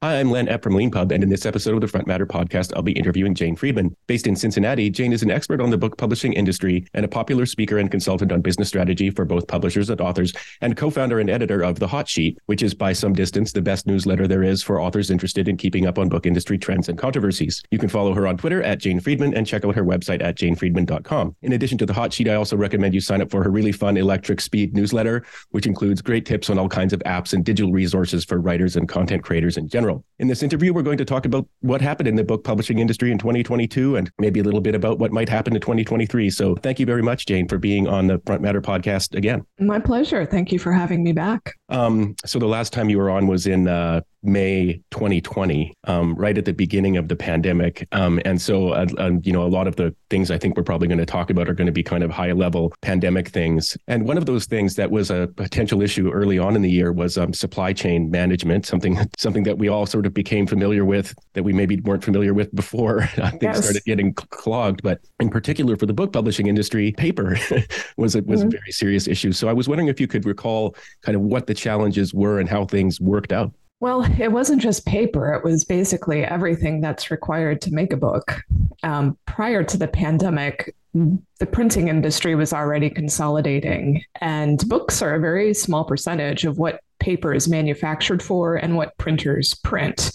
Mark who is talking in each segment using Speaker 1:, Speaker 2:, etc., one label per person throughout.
Speaker 1: Hi, I'm Len Epp from Leanpub, and in this episode of the Front Matter podcast, I'll be interviewing Jane Friedman. Based in Cincinnati, Jane is an expert on the book publishing industry and a popular speaker and consultant on business strategy for both publishers and authors, and co-founder and editor of The Hot Sheet, which is by some distance the best newsletter there is for authors interested in keeping up on book industry trends and controversies. You can follow her on Twitter at Jane Friedman and check out her website at janefriedman.com. In addition to The Hot Sheet, I also recommend you sign up for her really fun electric speed newsletter, which includes great tips on all kinds of apps and digital resources for writers and content creators in general. In this interview, we're going to talk about what happened in the book publishing industry in 2022 and maybe a little bit about what might happen in 2023. So thank you very much, Jane, for being on the Front Matter podcast again.
Speaker 2: My pleasure. Thank you for having me back.
Speaker 1: Um, so the last time you were on was in uh, May 2020, um, right at the beginning of the pandemic. Um, and so, uh, uh, you know, a lot of the things I think we're probably going to talk about are going to be kind of high level pandemic things. And one of those things that was a potential issue early on in the year was um, supply chain management, something something that we all sort of became familiar with that we maybe weren't familiar with before things yes. started getting clogged. But in particular for the book publishing industry, paper was a, was mm-hmm. a very serious issue. So I was wondering if you could recall kind of what the challenges were and how things worked out.
Speaker 2: Well, it wasn't just paper, it was basically everything that's required to make a book. Um, prior to the pandemic, the printing industry was already consolidating, and books are a very small percentage of what paper is manufactured for and what printers print.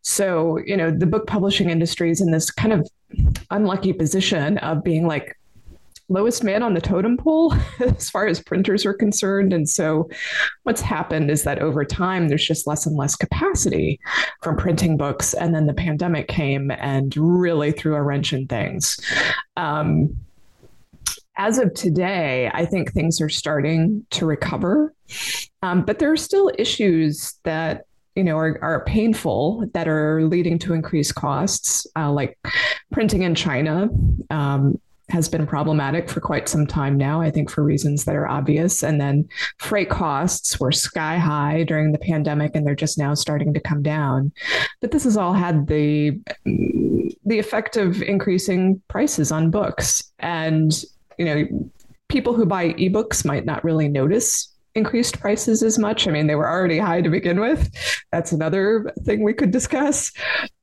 Speaker 2: So, you know, the book publishing industry is in this kind of unlucky position of being like lowest man on the totem pole as far as printers are concerned. And so what's happened is that over time, there's just less and less capacity from printing books. And then the pandemic came and really threw a wrench in things. Um, as of today, I think things are starting to recover. Um, but there are still issues that you know are, are painful that are leading to increased costs uh, like printing in china um, has been problematic for quite some time now, I think for reasons that are obvious. And then freight costs were sky high during the pandemic and they're just now starting to come down. But this has all had the the effect of increasing prices on books. And, you know, people who buy ebooks might not really notice increased prices as much. I mean, they were already high to begin with. That's another thing we could discuss.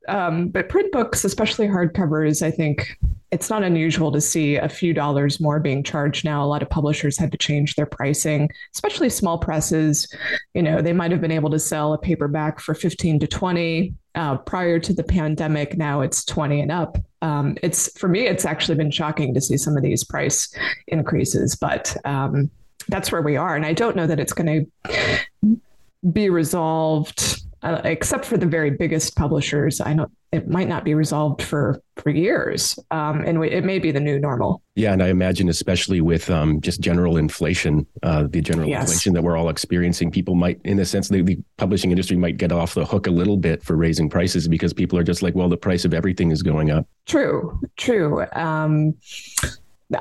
Speaker 2: Um, but print books, especially hardcovers, I think it's not unusual to see a few dollars more being charged now. A lot of publishers had to change their pricing, especially small presses. You know, they might have been able to sell a paperback for 15 to 20 uh, prior to the pandemic. Now it's 20 and up. Um, it's for me, it's actually been shocking to see some of these price increases, but um, that's where we are. And I don't know that it's going to be resolved uh, except for the very biggest publishers, I know it might not be resolved for for years, um, and it may be the new normal.
Speaker 1: Yeah, and I imagine, especially with um, just general inflation, uh, the general yes. inflation that we're all experiencing, people might, in a sense, the, the, publishing industry might get off the hook a little bit for raising prices because people are just like, well, the price of everything is going up.
Speaker 2: True, true. Um,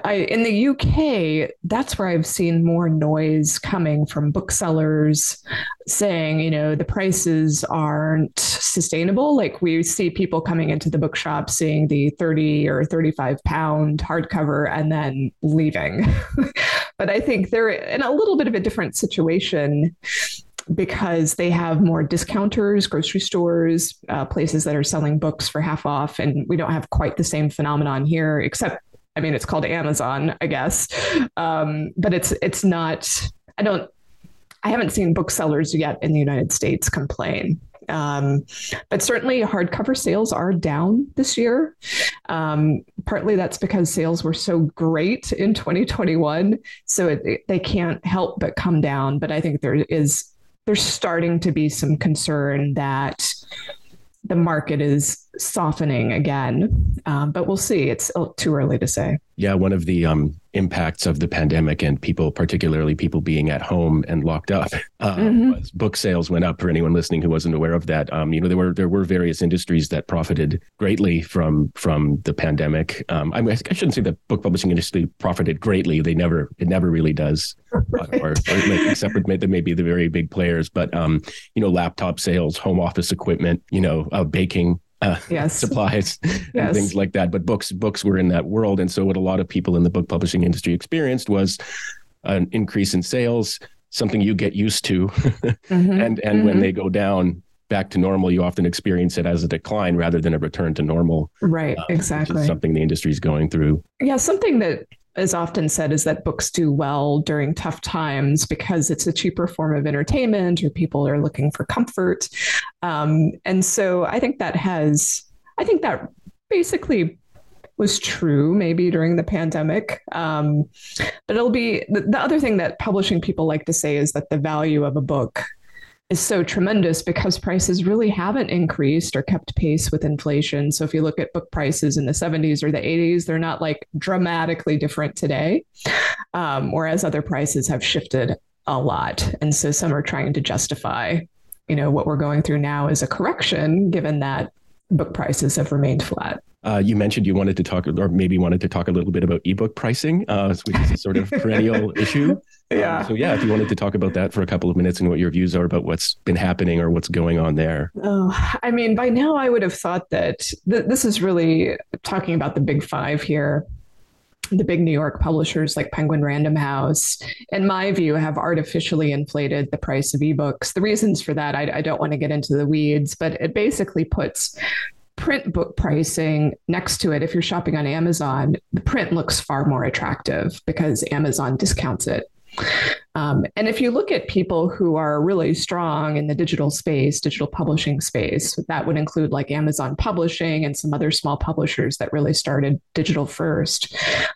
Speaker 2: I, in the UK, that's where I've seen more noise coming from booksellers saying, you know, the prices aren't sustainable. Like we see people coming into the bookshop seeing the 30 or 35 pound hardcover and then leaving. but I think they're in a little bit of a different situation because they have more discounters, grocery stores, uh, places that are selling books for half off. And we don't have quite the same phenomenon here, except I mean, it's called Amazon, I guess, um, but it's it's not. I don't. I haven't seen booksellers yet in the United States complain. Um, but certainly, hardcover sales are down this year. Um, partly that's because sales were so great in 2021, so it, they can't help but come down. But I think there is there's starting to be some concern that the market is softening again, um, but we'll see. It's too early to say.
Speaker 1: Yeah, one of the um, impacts of the pandemic and people, particularly people being at home and locked up, uh, mm-hmm. was book sales went up. For anyone listening who wasn't aware of that, um, you know there were there were various industries that profited greatly from from the pandemic. Um, I, mean, I shouldn't say the book publishing industry profited greatly. They never it never really does, right. or, or like, except for maybe the very big players. But um, you know, laptop sales, home office equipment, you know, uh, baking uh, yes. supplies yes. and things like that. But books books were in that world, and so what a lot of people in the book publishing industry experienced was an increase in sales, something you get used to, mm-hmm. and and mm-hmm. when they go down, back to normal, you often experience it as a decline rather than a return to normal.
Speaker 2: Right, uh, exactly.
Speaker 1: something the industry is going through.
Speaker 2: Yeah, something that is often said is that books do well during tough times because it's a cheaper form of entertainment or people are looking for comfort. Um, and so I think that has, I think that basically was true maybe during the pandemic. Um, but it'll be the, the other thing that publishing people like to say is that the value of a book is so tremendous because prices really haven't increased or kept pace with inflation. So if you look at book prices in the 70s or the 80s, they're not like dramatically different today, um, whereas other prices have shifted a lot. And so some are trying to justify, you know, what we're going through now as a correction, given that book prices have remained flat.
Speaker 1: Uh, you mentioned you wanted to talk, or maybe wanted to talk a little bit about ebook pricing, uh, which is a sort of perennial issue.
Speaker 2: Yeah.
Speaker 1: Um, so yeah, if you wanted to talk about that for a couple of minutes and what your views are about what's been happening or what's going on there.
Speaker 2: Oh, I mean, by now I would have thought that th- this is really talking about the big five here. The big New York publishers like Penguin Random House, in my view, have artificially inflated the price of ebooks. The reasons for that, I, I don't want to get into the weeds, but it basically puts print book pricing next to it, if you're shopping on Amazon, the print looks far more attractive because Amazon discounts it. Um, and if you look at people who are really strong in the digital space, digital publishing space, that would include like Amazon Publishing and some other small publishers that really started digital first.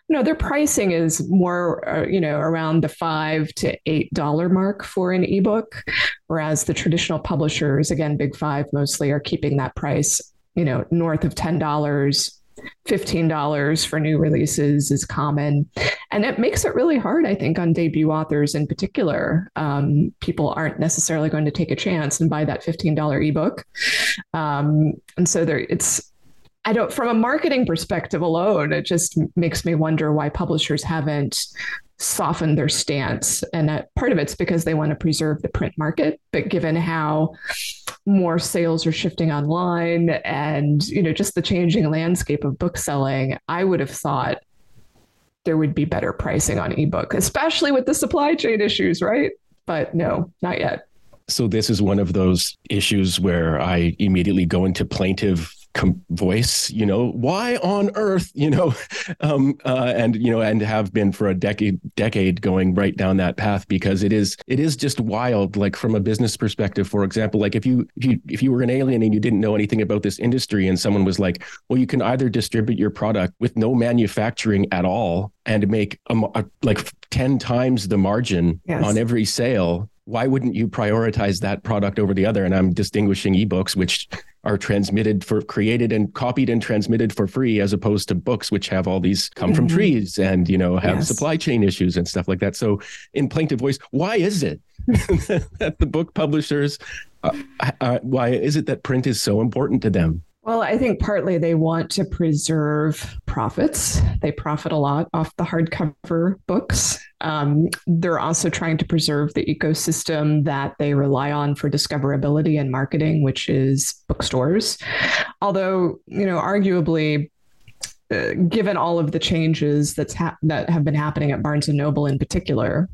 Speaker 2: You know, their pricing is more, uh, you know, around the five to eight dollar mark for an ebook, whereas the traditional publishers, again, big five mostly, are keeping that price you know, north of $10, $15 for new releases is common. And it makes it really hard, I think, on debut authors in particular. Um, people aren't necessarily going to take a chance and buy that $15 ebook. Um, and so there, it's, I don't, from a marketing perspective alone, it just makes me wonder why publishers haven't softened their stance. And that part of it's because they want to preserve the print market. But given how more sales are shifting online and, you know, just the changing landscape of bookselling, I would have thought there would be better pricing on ebook, especially with the supply chain issues, right? But no, not yet.
Speaker 1: So this is one of those issues where I immediately go into plaintive com- voice you know why on earth you know um, uh, and you know and have been for a decade decade going right down that path because it is it is just wild like from a business perspective for example like if you if you if you were an alien and you didn't know anything about this industry and someone was like well you can either distribute your product with no manufacturing at all and make a, a, like 10 times the margin yes. on every sale why wouldn't you prioritize that product over the other? And I'm distinguishing ebooks, which are transmitted for created and copied and transmitted for free, as opposed to books, which have all these come mm-hmm. from trees and you know have yes. supply chain issues and stuff like that. So, in plaintive voice, why is it that the book publishers, uh, uh, why is it that print is so important to them?
Speaker 2: Well, I think partly they want to preserve profits. They profit a lot off the hardcover books. Um, they're also trying to preserve the ecosystem that they rely on for discoverability and marketing, which is bookstores. Although, you know, arguably, uh, given all of the changes that's ha- that have been happening at Barnes and Noble in particular,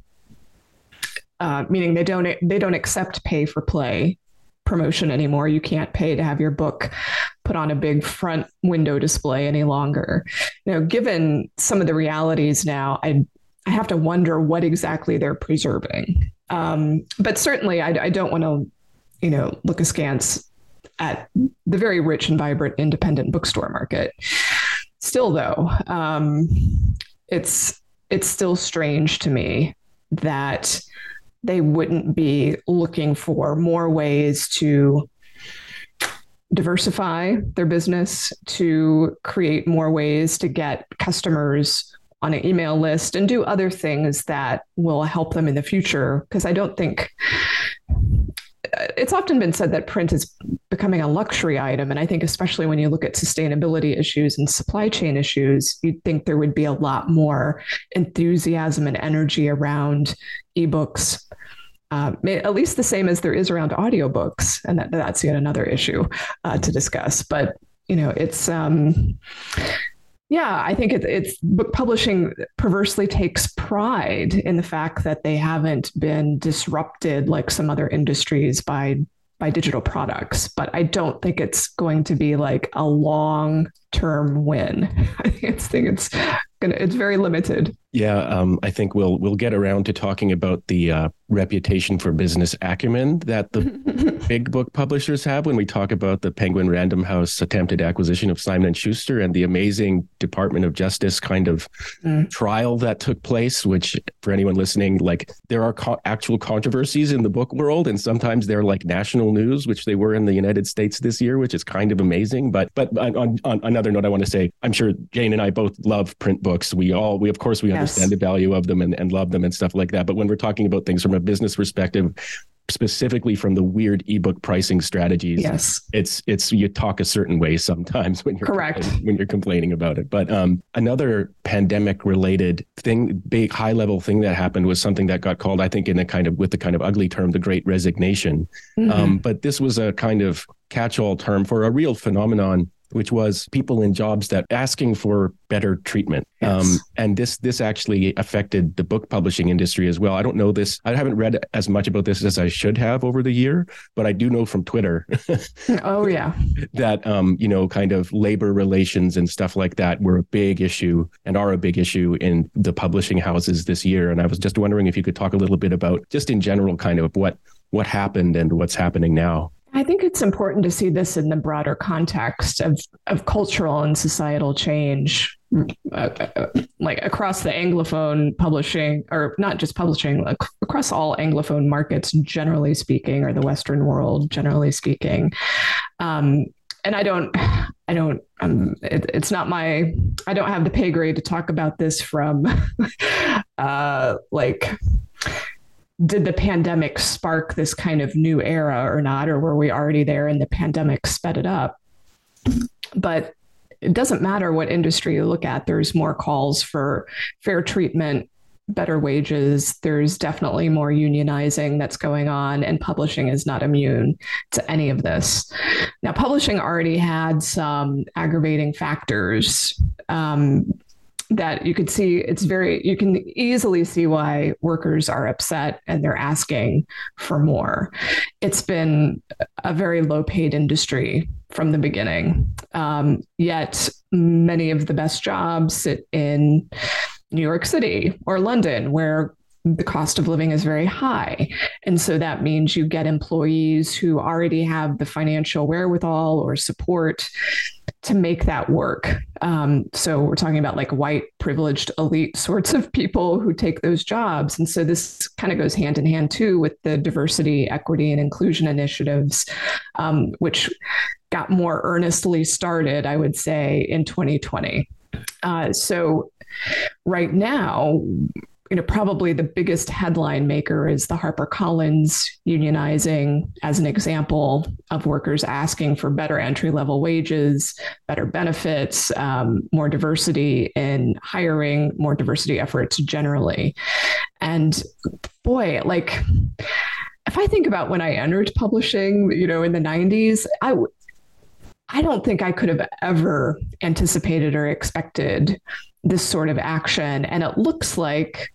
Speaker 2: uh, meaning they don't they don't accept pay for play promotion anymore. You can't pay to have your book put on a big front window display any longer. Know, given some of the realities now, I I have to wonder what exactly they're preserving. Um, but certainly, I, I don't want to, you know, look askance at the very rich and vibrant independent bookstore market. Still, though, um, it's it's still strange to me that they wouldn't be looking for more ways to diversify their business, to create more ways to get customers on an email list and do other things that will help them in the future. Because I don't think it's often been said that print is becoming a luxury item. And I think, especially when you look at sustainability issues and supply chain issues, you'd think there would be a lot more enthusiasm and energy around ebooks uh, at least the same as there is around audiobooks. And that, that's yet another issue uh, to discuss. But, you know, it's, um, yeah, I think it, it's book publishing perversely takes pride in the fact that they haven't been disrupted like some other industries by by digital products, but I don't think it's going to be like a long term win. I think it's, it's gonna it's very limited.
Speaker 1: Yeah, um, I think we'll we'll get around to talking about the uh, reputation for business acumen that the big book publishers have when we talk about the Penguin Random House attempted acquisition of Simon and Schuster and the amazing Department of Justice kind of mm. trial that took place. Which, for anyone listening, like there are co- actual controversies in the book world, and sometimes they're like national news, which they were in the United States this year, which is kind of amazing. But but on, on another note, I want to say I'm sure Jane and I both love print books. We all we of course we yes understand the value of them and, and love them and stuff like that. But when we're talking about things from a business perspective, specifically from the weird ebook pricing strategies.
Speaker 2: Yes.
Speaker 1: It's it's you talk a certain way sometimes when you're
Speaker 2: correct
Speaker 1: when you're complaining about it. But um, another pandemic related thing, big high level thing that happened was something that got called, I think, in a kind of with the kind of ugly term, the Great Resignation. Mm-hmm. Um, but this was a kind of catch all term for a real phenomenon which was people in jobs that asking for better treatment. Yes. Um, and this this actually affected the book publishing industry as well. I don't know this. I haven't read as much about this as I should have over the year, but I do know from Twitter.
Speaker 2: oh yeah,
Speaker 1: that um, you know, kind of labor relations and stuff like that were a big issue and are a big issue in the publishing houses this year. And I was just wondering if you could talk a little bit about just in general, kind of what what happened and what's happening now.
Speaker 2: I think it's important to see this in the broader context of, of cultural and societal change, uh, uh, like across the Anglophone publishing, or not just publishing, like across all Anglophone markets, generally speaking, or the Western world, generally speaking. Um, and I don't, I don't, um, it, it's not my, I don't have the pay grade to talk about this from, uh, like, did the pandemic spark this kind of new era or not, or were we already there and the pandemic sped it up? But it doesn't matter what industry you look at, there's more calls for fair treatment, better wages. There's definitely more unionizing that's going on, and publishing is not immune to any of this. Now, publishing already had some aggravating factors. Um, that you could see it's very you can easily see why workers are upset and they're asking for more it's been a very low paid industry from the beginning um, yet many of the best jobs sit in new york city or london where the cost of living is very high. And so that means you get employees who already have the financial wherewithal or support to make that work. Um, so we're talking about like white, privileged, elite sorts of people who take those jobs. And so this kind of goes hand in hand too with the diversity, equity, and inclusion initiatives, um, which got more earnestly started, I would say, in 2020. Uh, so right now, you know, probably the biggest headline maker is the HarperCollins unionizing as an example of workers asking for better entry level wages, better benefits, um, more diversity in hiring, more diversity efforts generally. And boy, like, if I think about when I entered publishing, you know, in the 90s, I I don't think I could have ever anticipated or expected this sort of action. And it looks like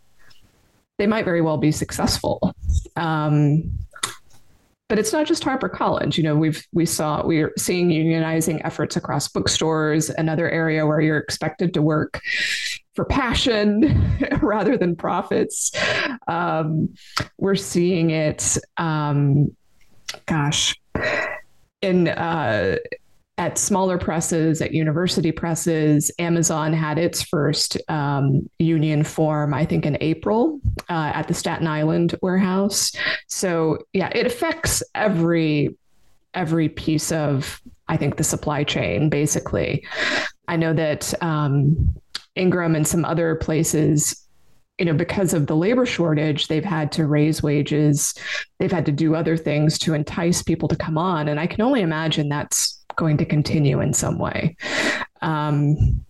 Speaker 2: they might very well be successful. Um, but it's not just HarperCollins. You know, we've we saw we're seeing unionizing efforts across bookstores, another area where you're expected to work for passion rather than profits. Um, we're seeing it. Um, gosh, in uh, at smaller presses, at university presses. Amazon had its first um, union form, I think, in April uh, at the Staten Island warehouse. So yeah, it affects every every piece of I think the supply chain. Basically, I know that um, Ingram and some other places you know, because of the labor shortage, they've had to raise wages. They've had to do other things to entice people to come on. And I can only imagine that's going to continue in some way. Um,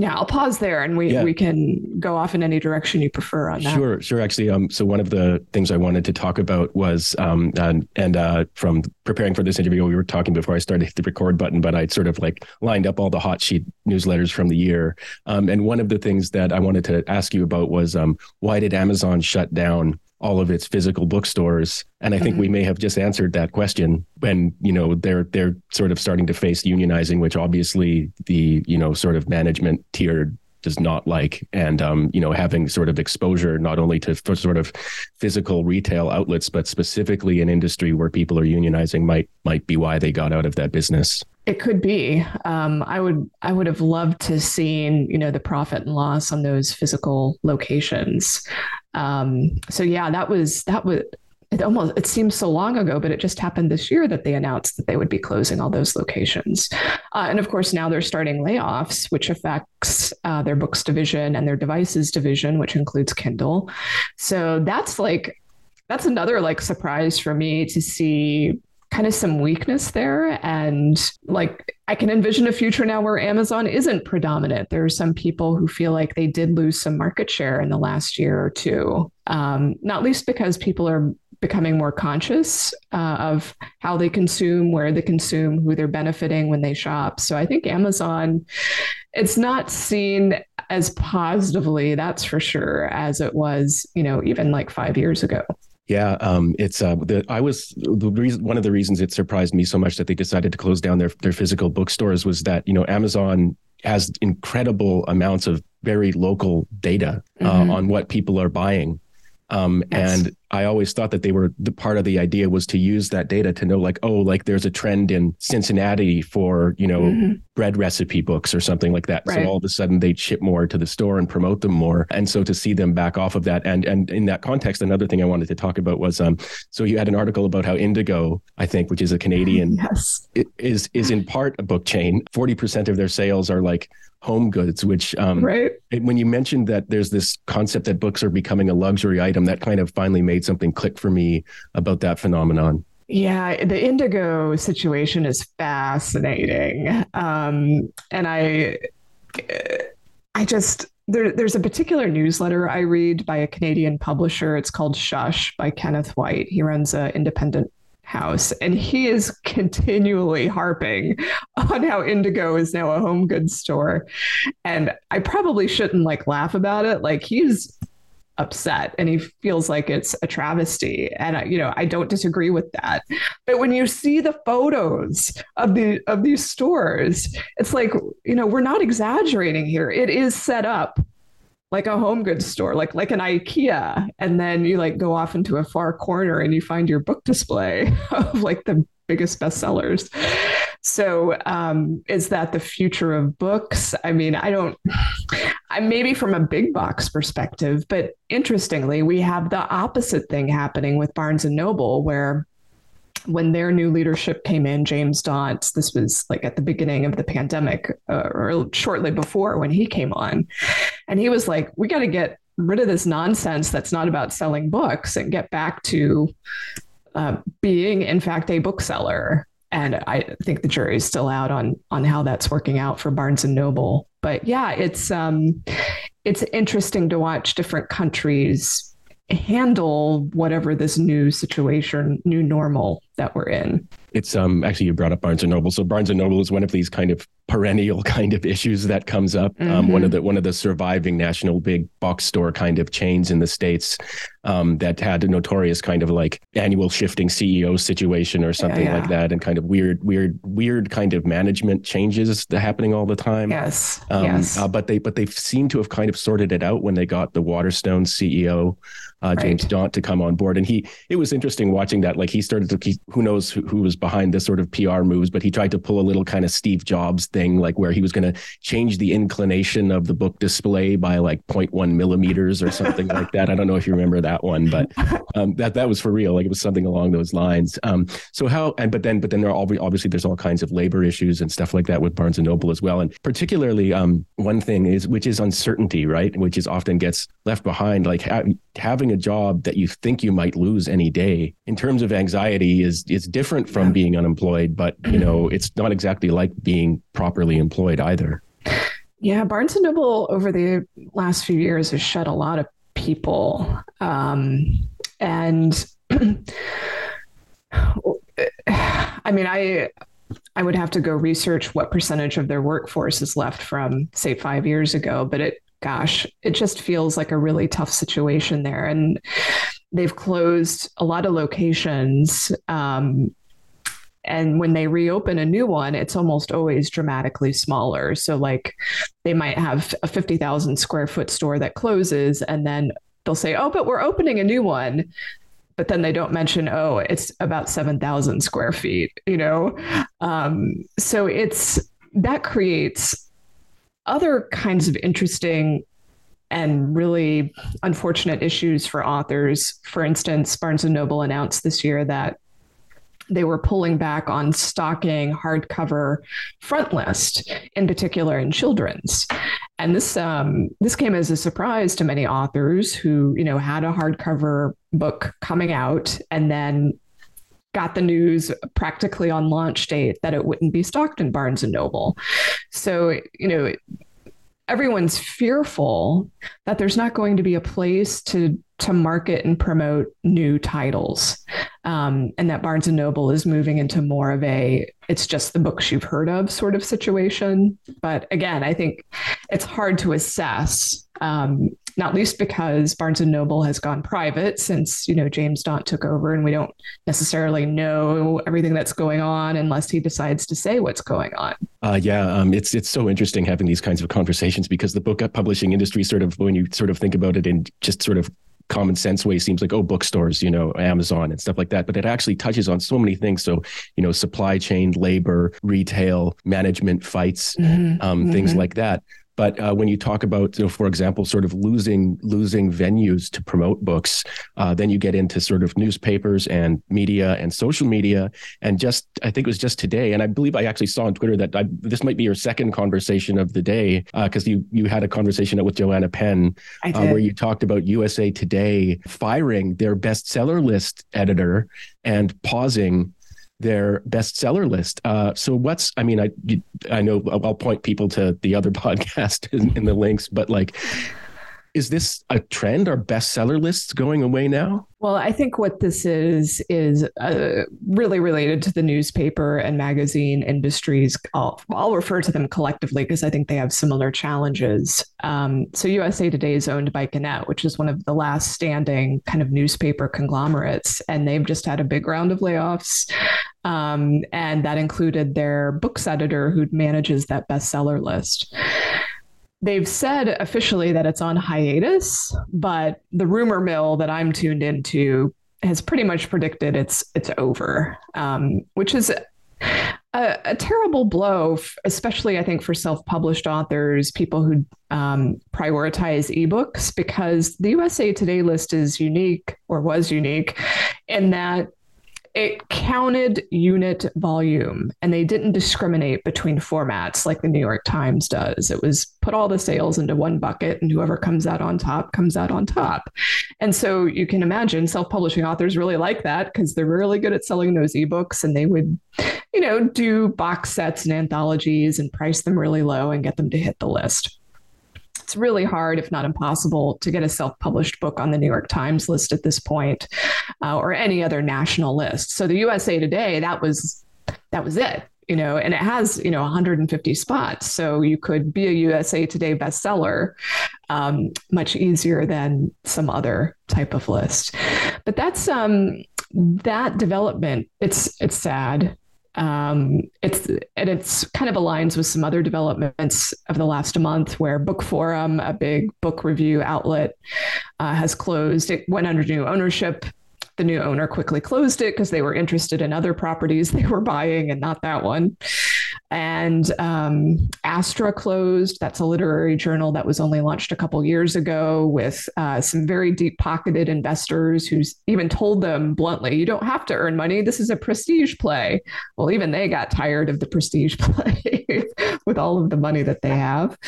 Speaker 2: yeah, I'll pause there and we, yeah. we can go off in any direction you prefer on that.
Speaker 1: Sure, sure. Actually, um, so one of the things I wanted to talk about was, um, and, and uh, from preparing for this interview, we were talking before I started hit the record button, but I'd sort of like lined up all the hot sheet newsletters from the year. Um, and one of the things that I wanted to ask you about was um, why did Amazon shut down all of its physical bookstores. And I think mm-hmm. we may have just answered that question when, you know, they're they're sort of starting to face unionizing, which obviously the, you know, sort of management tier does not like and um, you know having sort of exposure not only to sort of physical retail outlets but specifically an industry where people are unionizing might might be why they got out of that business
Speaker 2: it could be. Um, I would. I would have loved to seen you know the profit and loss on those physical locations. Um, so yeah, that was that was. It almost it seems so long ago, but it just happened this year that they announced that they would be closing all those locations, uh, and of course now they're starting layoffs, which affects uh, their books division and their devices division, which includes Kindle. So that's like that's another like surprise for me to see kind of some weakness there. And like, I can envision a future now where Amazon isn't predominant. There are some people who feel like they did lose some market share in the last year or two, um, not least because people are becoming more conscious uh, of how they consume, where they consume, who they're benefiting when they shop. So I think Amazon, it's not seen as positively, that's for sure, as it was, you know, even like five years ago.
Speaker 1: Yeah, um, it's uh, the I was the reason one of the reasons it surprised me so much that they decided to close down their their physical bookstores was that you know Amazon has incredible amounts of very local data uh, mm-hmm. on what people are buying um, yes. And I always thought that they were the part of the idea was to use that data to know, like, oh, like there's a trend in Cincinnati for, you know, mm-hmm. bread recipe books or something like that. Right. So all of a sudden they'd ship more to the store and promote them more. And so to see them back off of that. And and in that context, another thing I wanted to talk about was um, so you had an article about how Indigo, I think, which is a Canadian,
Speaker 2: yes.
Speaker 1: is is in part a book chain. Forty percent of their sales are like home goods, which um,
Speaker 2: right.
Speaker 1: when you mentioned that there's this concept that books are becoming a luxury item, that kind of finally made something click for me about that phenomenon.
Speaker 2: Yeah, the indigo situation is fascinating, um, and I, I just there, there's a particular newsletter I read by a Canadian publisher. It's called Shush by Kenneth Whyte. He runs an independent house and he is continually harping on how indigo is now a home goods store and i probably shouldn't like laugh about it like he's upset and he feels like it's a travesty. And you know I don't disagree with that. But when you see the photos of the of these stores it's like you know we're not exaggerating here. It is set up like a home goods store, like like an IKEA, and then you like go off into a far corner and you find your book display of like the biggest bestsellers. So, um, is that the future of books? I mean, I don't. I maybe from a big box perspective, but interestingly, we have the opposite thing happening with Barnes and Noble, where when their new leadership came in, James Daunt, this was like at the beginning of the pandemic uh, or shortly before when he came on. And he was like, we got to get rid of this nonsense that's not about selling books and get back to uh, being, in fact, a bookseller. And I think the jury's still out on on how that's working out for Barnes and Noble. But yeah, it's um, it's interesting to watch different countries handle whatever this new situation, new normal that we're in.
Speaker 1: It's um actually you brought up Barnes and Noble. So Barnes and Noble is one of these kind of perennial kind of issues that comes up. Mm-hmm. Um, one of the one of the surviving national big box store kind of chains in the states um, that had a notorious kind of like annual shifting CEO situation or something yeah, yeah. like that, and kind of weird, weird, weird kind of management changes happening all the time.
Speaker 2: Yes, um, yes.
Speaker 1: Uh, but they but they seem to have kind of sorted it out when they got the Waterstone CEO uh, James right. Daunt to come on board, and he it was interesting watching that. Like he started to he, who knows who, who was behind this sort of PR moves, but he tried to pull a little kind of Steve Jobs thing, like where he was going to change the inclination of the book display by like 0.1 millimeters or something like that. I don't know if you remember that one, but um, that that was for real. Like it was something along those lines. Um, so how and but then but then there are obviously there's all kinds of labor issues and stuff like that with Barnes and Noble as well, and particularly um, one thing is which is uncertainty, right? Which is often gets left behind. Like ha- having a job that you think you might lose any day in terms of anxiety is is different from yeah. being unemployed, but you know it's not exactly like being properly employed either.
Speaker 2: Yeah, Barnes and Noble over the last few years has shed a lot of people, um, and I mean, I I would have to go research what percentage of their workforce is left from say five years ago, but it gosh, it just feels like a really tough situation there. And they've closed a lot of locations. Um, and when they reopen a new one, it's almost always dramatically smaller. So, like, they might have a 50,000 square foot store that closes, and then they'll say, Oh, but we're opening a new one. But then they don't mention, oh, it's about 7,000 square feet, you know? Um, so it's that creates other kinds of interesting and really unfortunate issues for authors. For instance, Barnes and Noble announced this year that they were pulling back on stocking hardcover front list, in particular in children's. And this um, this came as a surprise to many authors who you know had a hardcover book coming out and then got the news practically on launch date that it wouldn't be stocked in Barnes and Noble. So you know everyone's fearful that there's not going to be a place to to market and promote new titles. Um, and that barnes and noble is moving into more of a it's just the books you've heard of sort of situation. But again i think it's hard to assess um, not least because barnes and noble has gone private since you know james daunt took over and we don't necessarily know everything that's going on unless he decides to say what's going on
Speaker 1: uh, yeah um, it's it's so interesting having these kinds of conversations because the book publishing industry sort of when you sort of think about it in just sort of common sense way seems like oh bookstores you know amazon and stuff like that but it actually touches on so many things so you know supply chain labor retail management fights mm-hmm. Um, mm-hmm. things like that but uh, when you talk about, you know, for example, sort of losing losing venues to promote books, uh, then you get into sort of newspapers and media and social media. And just, I think it was just today, and I believe I actually saw on Twitter that I, this might be your second conversation of the day because uh, you you had a conversation with Joanna Penn uh, where you talked about USA Today firing their bestseller list editor and pausing their bestseller list. Uh, so what's I mean I I know I'll point people to the other podcast in, in the links, but like is this a trend? Are bestseller lists going away now?
Speaker 2: Well, I think what this is is uh, really related to the newspaper and magazine industries. I'll, I'll refer to them collectively because I think they have similar challenges. Um, so, USA Today is owned by Gannett, which is one of the last standing kind of newspaper conglomerates, and they've just had a big round of layoffs. Um, and that included their books editor who manages that bestseller list. They've said officially that it's on hiatus, but the rumor mill that I'm tuned into has pretty much predicted it's it's over, um, which is a, a, terrible blow, especially I think for self-published authors, people who um, prioritize ebooks, because the USA Today list is unique or was unique in that it counted unit volume and they didn't discriminate between formats like the New York Times does. It was put all the sales into one bucket and whoever comes out on top comes out on top. And so you can imagine self publishing authors really like that because they're really good at selling those ebooks and they would, you know, do box sets and anthologies and price them really low and get them to hit the list it's really hard, if not impossible, to get a self published book on the New York Times list at this point, uh, or any other national list. So the USA Today, that was that was it you know, and it has, you know, 150 spots. So you could be a USA Today bestseller um, much easier than some other type of list. But that's um, that development. It's it's sad um, it's and it's kind of aligns with some other developments of the last month where Bookforum a big book review outlet uh, has closed. It went under new ownership. The new owner quickly closed it because they were interested in other properties they were buying and not that one and um, Astra closed. That's a literary journal that was only launched a couple years ago with uh, some very deep pocketed investors who even told them bluntly, you don't have to earn money. This is a prestige play. Well, even they got tired of the prestige play with all of the money that they have.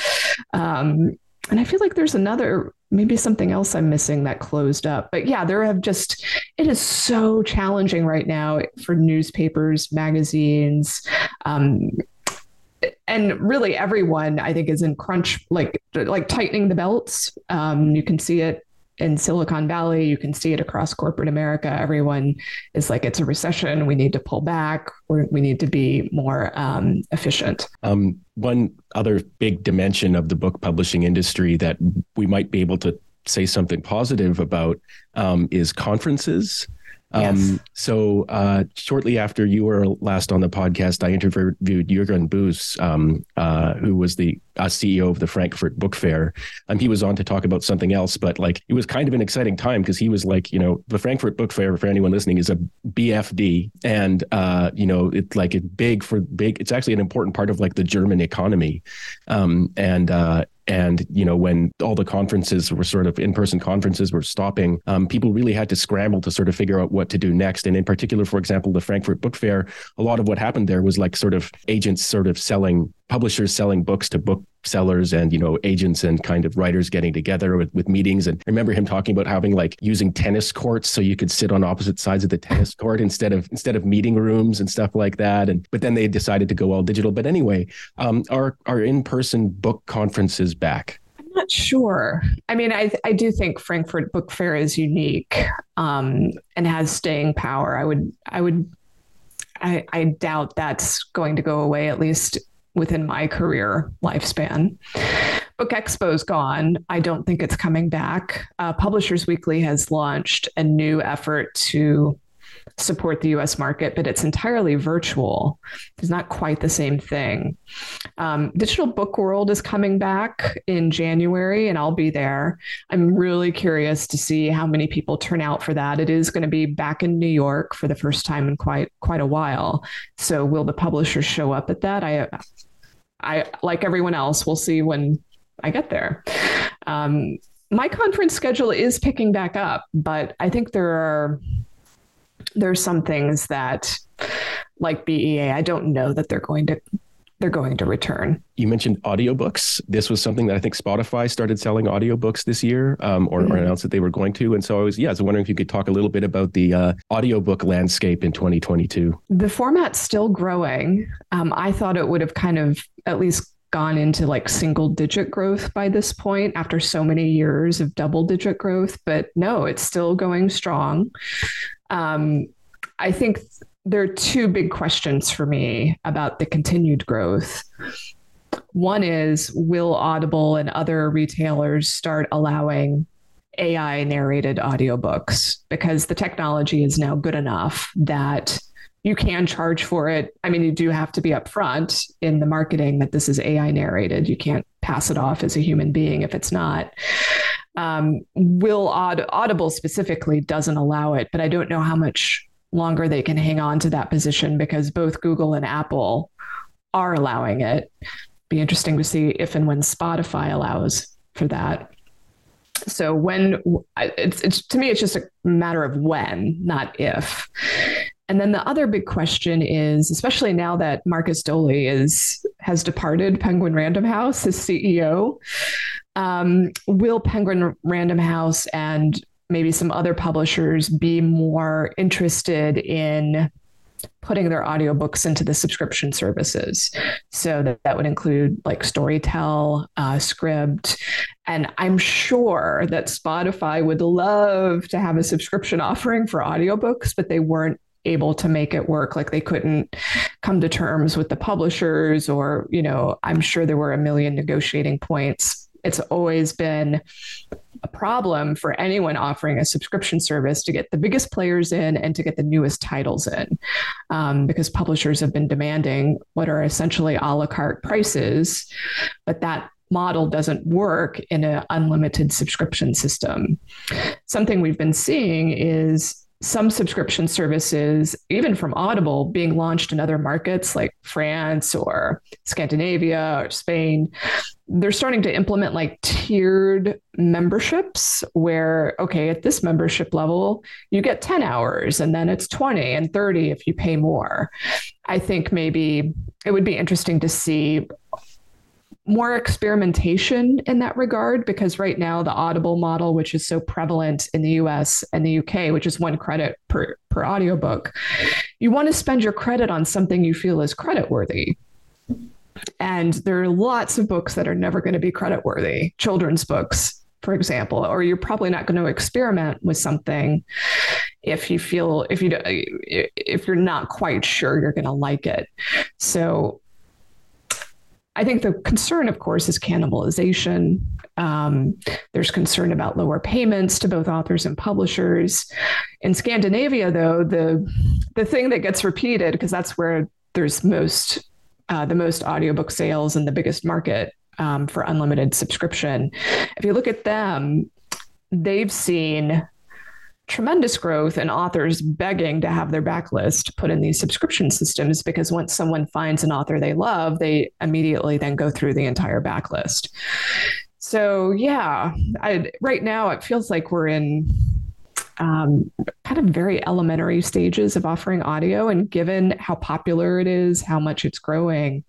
Speaker 2: Um, and I feel like there's another maybe something else I'm missing that closed up. But yeah, there have just it is so challenging right now for newspapers, magazines, um, and really everyone I think is in crunch, like like tightening the belts. Um, you can see it in Silicon Valley. You can see it across corporate America. Everyone is like, it's a recession. We need to pull back. Or we need to be more um, efficient.
Speaker 1: Um, one other big dimension of the book publishing industry that we might be able to say something positive about um, is conferences. Um,
Speaker 2: Yes.
Speaker 1: So uh, shortly after you were last on the podcast, I interviewed Jürgen Boos, um, uh, who was the uh, CEO of the Frankfurt Book Fair. Um, he was on to talk about something else, but like it was kind of an exciting time because he was like, you know, the Frankfurt Book Fair for anyone listening is a BFD, and uh, you know, it's like it's big for big. It's actually an important part of like the German economy, um, and uh, and you know when all the conferences were sort of in-person conferences were stopping um, people really had to scramble to sort of figure out what to do next. And in particular for example the frankfurt book fair a lot of what happened there was like sort of agents sort of selling publishers selling books to booksellers and you know agents and kind of writers getting together with, with meetings and I remember him talking about having like using tennis courts so you could sit on opposite sides of the tennis court instead of instead of meeting rooms and stuff like that and but then they decided to go all digital but anyway um, our our in-person book conferences back
Speaker 2: I'm not sure. I mean, I I do think Frankfurt Book Fair is unique um, and has staying power. I would I would I, I doubt that's going to go away at least within my career lifespan. Book Expo's gone. I don't think it's coming back. Uh, Publishers Weekly has launched a new effort to support the US market, but it's entirely virtual. It's not quite the same thing. Um, Digital Book World is coming back in January, and I'll be there. I'm really curious to see how many people turn out for that. It is going to be back in New York for the first time in quite quite a while. So, will the publishers show up at that? I, I like everyone else. We'll see when I get there. Um, my conference schedule is picking back up, but I think there are there's some things that like BEA, I don't know that they're going to they're going to return.
Speaker 1: You mentioned audiobooks. This was something that I think Spotify started selling audiobooks this year, um, or, mm-hmm. or, announced that they were going to. And so I was, yeah, I was wondering if you could talk a little bit about the uh, audiobook landscape in 2022.
Speaker 2: The format's still growing. Um, I thought it would have kind of at least gone into like single digit growth by this point after so many years of double digit growth, but no, it's still going strong. Um, I think there are two big questions for me about the continued growth. One is Will Audible and other retailers start allowing AI narrated audiobooks? Because the technology is now good enough that you can charge for it. I mean, you do have to be upfront in the marketing that this is AI narrated. You can't pass it off as a human being if it's not. Um, Will Aud- Audible specifically doesn't allow it, but I don't know how much longer they can hang on to that position because both Google and Apple are allowing it. Be interesting to see if and when Spotify allows for that. So when it's, it's to me, it's just a matter of when, not if. And then the other big question is, especially now that Markus Dohle is has departed Penguin Random House as CEO, um, will Penguin Random House and maybe some other publishers be more interested in putting their audiobooks into the subscription services. So that, that would include like Storytel, uh, Scribd. And I'm sure that Spotify would love to have a subscription offering for audiobooks, but they weren't able to make it work. Like they couldn't come to terms with the publishers or you know i'm sure there were a million negotiating points. It's always been a problem for anyone offering a subscription service to get the biggest players in and to get the newest titles in um, because publishers have been demanding what are essentially a la carte prices but that model doesn't work in an unlimited subscription system. Something we've been seeing is some subscription services, even from Audible, being launched in other markets like France or Scandinavia or Spain, they're starting to implement like tiered memberships where, okay, at this membership level, you get 10 hours and then it's 20 and 30 if you pay more. I think maybe it would be interesting to see more experimentation in that regard because right now the audible model which is so prevalent in the US and the UK which is one credit per per audiobook you want to spend your credit on something you feel is credit worthy and there are lots of books that are never going to be credit worthy children's books for example or you're probably not going to experiment with something if you feel if you if you're not quite sure you're going to like it. So I think the concern, of course, is cannibalization. Um, there's concern about lower payments to both authors and publishers. In Scandinavia, though, the the thing that gets repeated because that's where there's most uh, the most audiobook sales and the biggest market um, for unlimited subscription. If you look at them, they've seen tremendous growth and authors begging to have their backlist put in these subscription systems because once someone finds an author they love, they immediately then go through the entire backlist. So yeah, I, right now it feels like we're in um, kind of very elementary stages of offering audio. And given how popular it is, how much it's growing,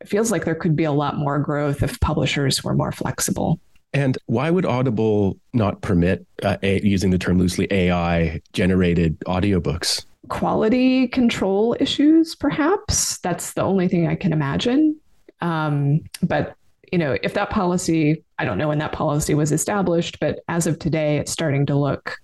Speaker 2: it feels like there could be a lot more growth if publishers were more flexible.
Speaker 1: And why would Audible not permit, uh, a, using the term loosely, AI generated audiobooks?
Speaker 2: Quality control issues, perhaps. That's the only thing I can imagine. Um, but you know, if that policy, I don't know when that policy was established, but as of today, it's starting to look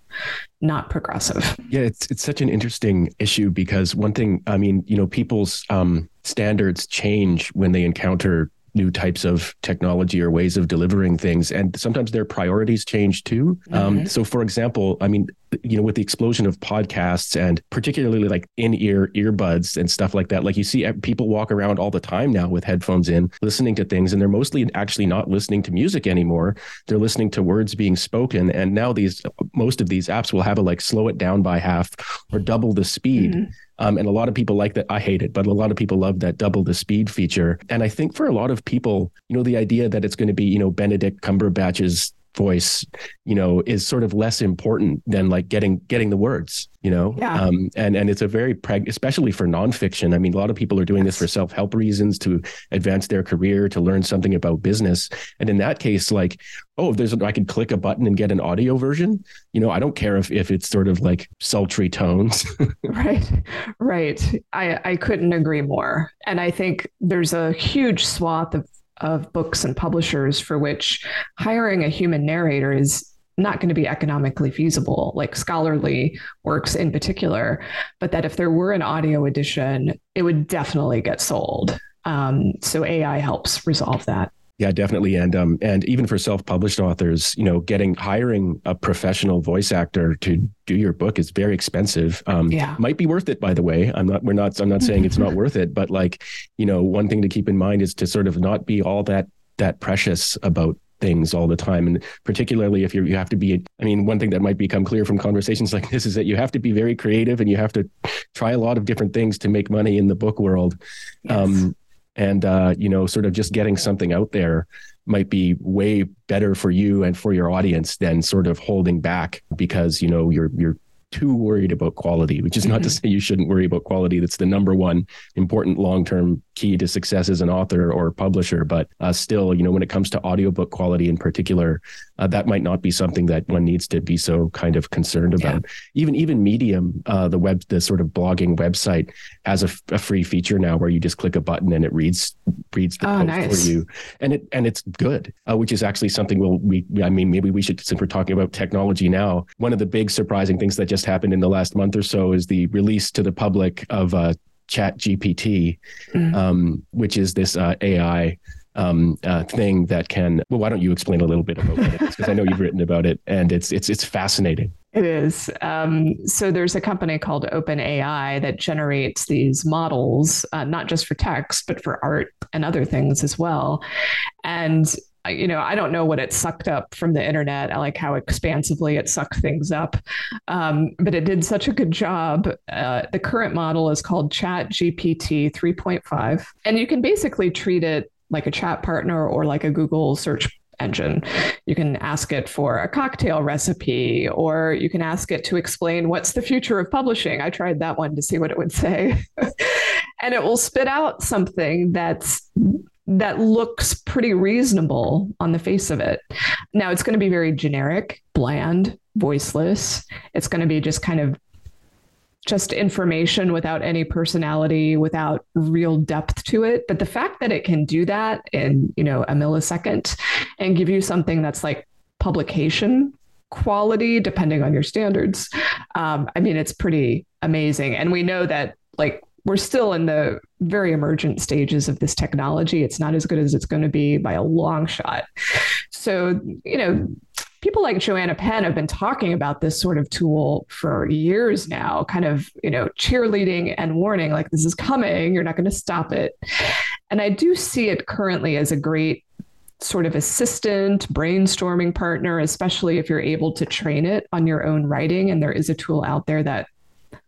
Speaker 2: not progressive.
Speaker 1: Yeah, it's it's such an interesting issue because one thing, I mean, you know, people's um, standards change when they encounter new types of technology or ways of delivering things. And sometimes their priorities change too. Um, mm-hmm. um, so for example i mean you know with the explosion of podcasts and particularly like in-ear earbuds and stuff like that like you see people walk around all the time now with headphones in listening to things and they're mostly actually not listening to music anymore. They're listening to words being spoken. And now these most of these apps will have a like slow it down by half or double the speed. Mm-hmm. Um, and a lot of people like that. I hate it, but a lot of people love that double the speed feature. And I think for a lot of people, you know, the idea that it's going to be, you know, Benedict Cumberbatch's voice you know is sort of less important than like getting getting the words you know?
Speaker 2: Yeah. um,
Speaker 1: and and it's a very preg especially for nonfiction. I mean a lot of people are doing yes. this for self-help reasons to advance their career to learn something about business. And in that case like oh if there's a, i could click a button and get an audio version you know i don't care if if it's sort of like sultry tones.
Speaker 2: Right. Right. I i couldn't agree more. And i think there's a huge swath of of books and publishers for which hiring a human narrator is not going to be economically feasible, like scholarly works in particular. But that if there were an audio edition, it would definitely get sold. Um, so AI helps resolve that.
Speaker 1: Yeah, definitely, and um, and even for self-published authors, you know, getting hiring a professional voice actor to do your book is very expensive. Um,
Speaker 2: yeah,
Speaker 1: might be worth it, by the way. I'm not. We're not. I'm not saying it's not worth it, but like, you know, one thing to keep in mind is to sort of not be all that that precious about things all the time and particularly if you you have to be i mean one thing that might become clear from conversations like this is that you have to be very creative and you have to try a lot of different things to make money in the book world yes. um, and uh, you know sort of just getting something out there might be way better for you and for your audience than sort of holding back because you know you're you're too worried about quality, which is not mm-hmm. to say you shouldn't worry about quality. That's the number one important long term key to success as an author or publisher. But uh, still, you know, when it comes to audiobook quality in particular, uh, that might not be something that one needs to be so kind of concerned about. Yeah. Even even Medium, uh, the web, the sort of blogging website, has a, a, free feature now where you just click a button and it reads reads the oh, post nice. for you, and it and it's good, uh, which is actually something we'll we I mean maybe we should since we're talking about technology now. One of the big surprising things that just happened in the last month or so is the release to the public of uh, Chat GPT, mm-hmm. um, which is this uh, AI um, uh, thing that can. Well, why don't you explain a little bit about it? Because I know you've written about it, and it's it's it's fascinating.
Speaker 2: It is. Um, so there's a company called OpenAI that generates these models, uh, not just for text, but for art and other things as well. And you know, I don't know what it sucked up from the internet. I like how expansively it sucked things up, um, but it did such a good job. Uh, the current model is called Chat GPT 3.5, and you can basically treat it like a chat partner or like a Google search engine. You can ask it for a cocktail recipe, or you can ask it to explain what's the future of publishing. I tried that one to see what it would say. and it will spit out something that's that looks pretty reasonable on the face of it. Now it's going to be very generic, bland, voiceless. It's going to be just kind of just information without any personality, without real depth to it. But the fact that it can do that in, you know, a millisecond and give you something that's like publication quality, depending on your standards, um, I mean, it's pretty amazing. And we know that like we're still in the very emergent stages of this technology. It's not as good as it's going to be by a long shot. So, you know, people like Joanna Penn have been talking about this sort of tool for years now, kind of, you know, cheerleading and warning like this is coming, you're not going to stop it. And I do see it currently as a great sort of assistant, brainstorming partner, especially if you're able to train it on your own writing. And there is a tool out there that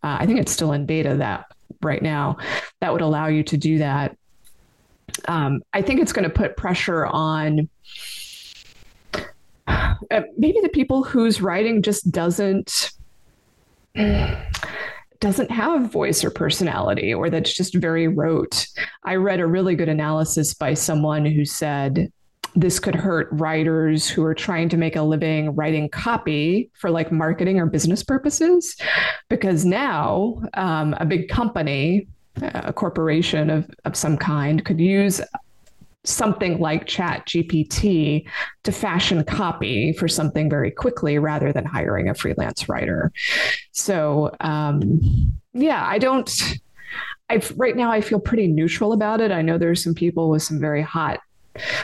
Speaker 2: uh, I think it's still in beta that right now that would allow you to do that. Um, I think it's going to put pressure on maybe the people whose writing just doesn't doesn't have voice or personality or that's just very rote. I read a really good analysis by someone who said this could hurt writers who are trying to make a living writing copy for like marketing or business purposes because now um, a big company a corporation of, of some kind could use something like chat gpt to fashion copy for something very quickly rather than hiring a freelance writer so um, yeah i don't i right now i feel pretty neutral about it i know there's some people with some very hot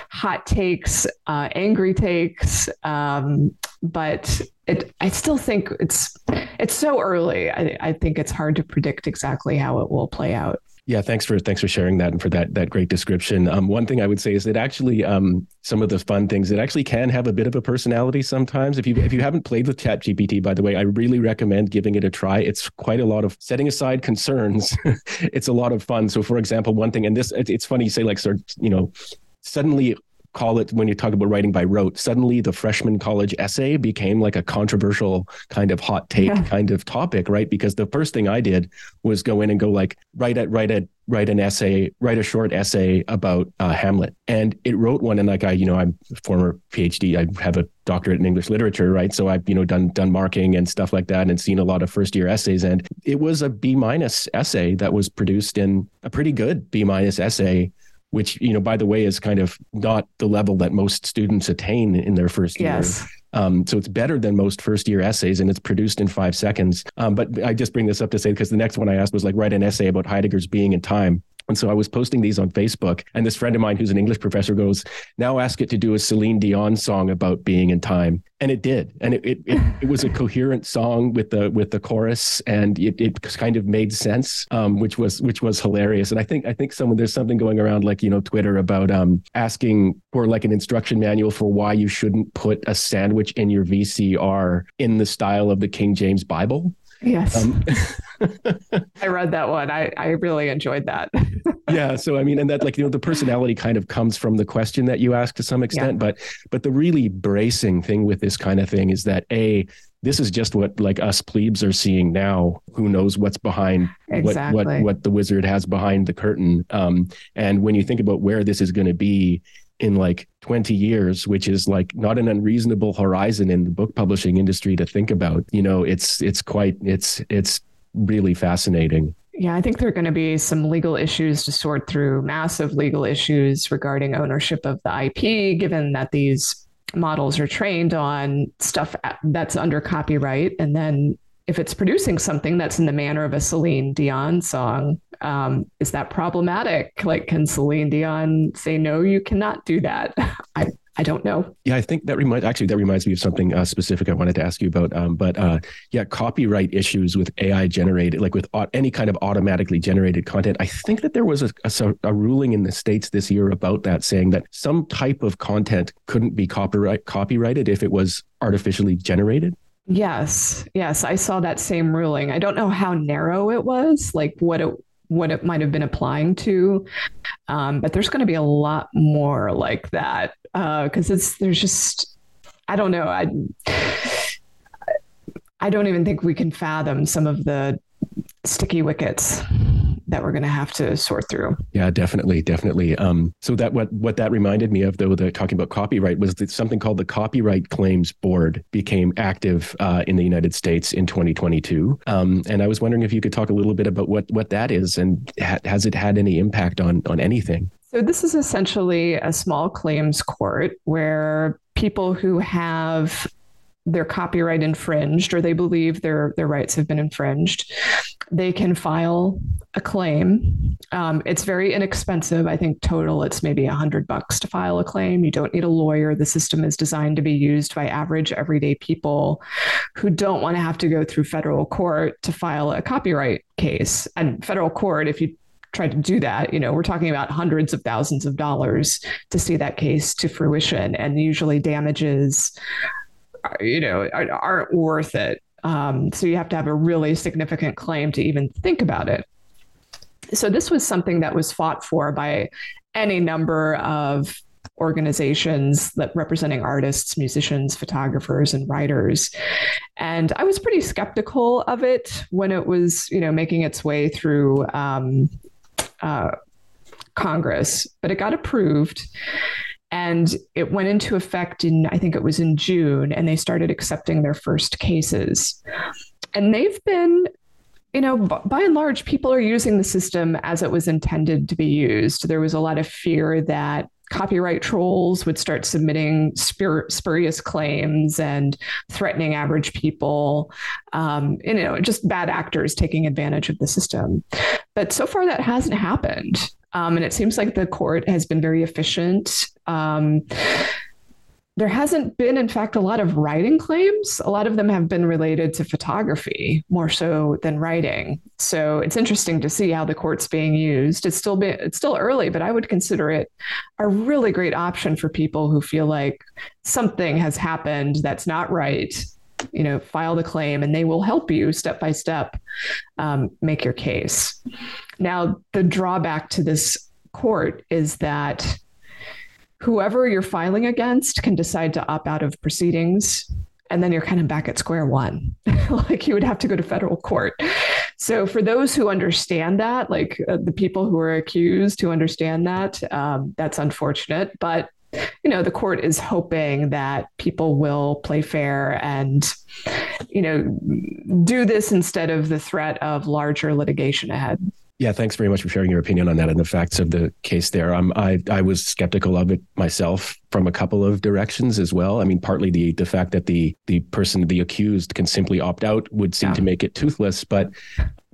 Speaker 2: hot takes, uh, angry takes, um, but it, I still think it's it's so early. I, I think it's hard to predict exactly how it will play out.
Speaker 1: Yeah, thanks for thanks for sharing that and for that that great description. Um, one thing I would say is that actually um, some of the fun things it actually can have a bit of a personality sometimes. If you if you haven't played with ChatGPT, by the way, I really recommend giving it a try. It's quite a lot of setting aside concerns. it's a lot of fun. So, for example, one thing, and this it's funny you say like sort you know suddenly call it when you talk about writing by rote suddenly the freshman college essay became like a controversial kind of hot take yeah. kind of topic right? Because the first thing i did was go in and go like write a write a write an essay write a short essay about uh, hamlet. And it wrote one and like i you know i'm a former phd i have a doctorate in english literature right? So i've you know done done marking and stuff like that and seen a lot of first year essays. And it was a b minus essay that was produced in a pretty good b minus essay which you know by the way is kind of not the level that most students attain in their first year
Speaker 2: yes.
Speaker 1: Um, so it's better than most first year essays and it's produced in five seconds. Um, but I just bring this up to say because the next one I asked was like write an essay about Heidegger's being and time. And so I was posting these on Facebook, and this friend of mine who's an English professor goes, "Now ask it to do a Celine Dion song about being in time," and it did, and it it, it, it was a coherent song with the with the chorus, and it, it kind of made sense, um, which was which was hilarious. And I think I think someone there's something going around like you know Twitter about um, asking for like an instruction manual for why you shouldn't put a sandwich in your VCR in the style of the King James Bible.
Speaker 2: Yes. Um, I read that one. I, I really enjoyed that.
Speaker 1: yeah. So I mean, and that like, you know, the personality kind of comes from the question that you ask to some extent. Yeah. But but the really bracing thing with this kind of thing is that A, this is just what like us plebes are seeing now. Who knows what's behind exactly. what what what the wizard has behind the curtain. Um, and when you think about where this is going to be, in like 20 years which is like not an unreasonable horizon in the book publishing industry to think about you know it's it's quite it's it's really fascinating
Speaker 2: yeah, I think there are going to be some legal issues to sort through, massive legal issues regarding ownership of the IP, given that these models are trained on stuff that's under copyright. And then if it's producing something that's in the manner of a Celine Dion song, um, is that problematic? Like, can Celine Dion say, no, you cannot do that? I, I don't know.
Speaker 1: Yeah, I think that reminds actually that reminds me of something uh, specific I wanted to ask you about. Um, but uh, yeah, copyright issues with AI generated, like with any kind of automatically generated content. I think that there was a, a, a, ruling in the states this year about that, saying that some type of content couldn't be copyright copyrighted if it was artificially generated.
Speaker 2: Yes, yes, I saw that same ruling. I don't know how narrow it was, like what it what it might have been applying to. Um, but there's going to be a lot more like that because uh, it's there's just I don't know I I don't even think we can fathom some of the sticky wickets that we're going to have to sort through.
Speaker 1: Yeah, definitely, definitely. Um, so that what what that reminded me of, though, the talking about copyright was that something called the Copyright Claims Board became active uh, in the United States in 2022. Um, and I was wondering if you could talk a little bit about what what that is and ha- has it had any impact on on anything?
Speaker 2: So this is essentially a small claims court where people who have their copyright infringed or they believe their their rights have been infringed they can file a claim. Um, it's very inexpensive. I think total it's maybe a hundred bucks to file a claim. You don't need a lawyer. The system is designed to be used by average everyday people who don't want to have to go through federal court to file a copyright case. And federal court, if you try to do that, you know, we're talking about hundreds of thousands of dollars to see that case to fruition, and usually damages, you know, aren't worth it. Um, so you have to have a really significant claim to even think about it. So this was something that was fought for by any number of organizations that representing artists, musicians, photographers, and writers. And I was pretty skeptical of it when it was, you know, making its way through um, uh, Congress, but it got approved and it went into effect in i think it was in june and they started accepting their first cases. And they've been you know by and large people are using the system as it was intended to be used. There was a lot of fear that copyright trolls would start submitting spur- spurious claims and threatening average people um, you know just bad actors taking advantage of the system. But so far that hasn't happened um, and it seems like the court has been very efficient. Um, there hasn't been, in fact, a lot of writing claims. A lot of them have been related to photography more so than writing. So it's interesting to see how the court's being used. It's still been, it's still early, but I would consider it a really great option for people who feel like something has happened that's not right you know, file the claim and they will help you step by step um, make your case. Now, the drawback to this court is that whoever you're filing against can decide to opt out of proceedings and then you're kind of back at square one. Like you would have to go to federal court. So for those who understand that like uh, the people who are accused who understand that um, that's unfortunate. But you know the court is hoping that people will play fair and you know do this instead of the threat of larger litigation ahead
Speaker 1: yeah, thanks very much for sharing your opinion on that and the facts of the case there. Um, I I was skeptical of it myself from a couple of directions as well. I mean, partly the the fact that the the person, the accused, can simply opt out would seem yeah. to make it toothless, but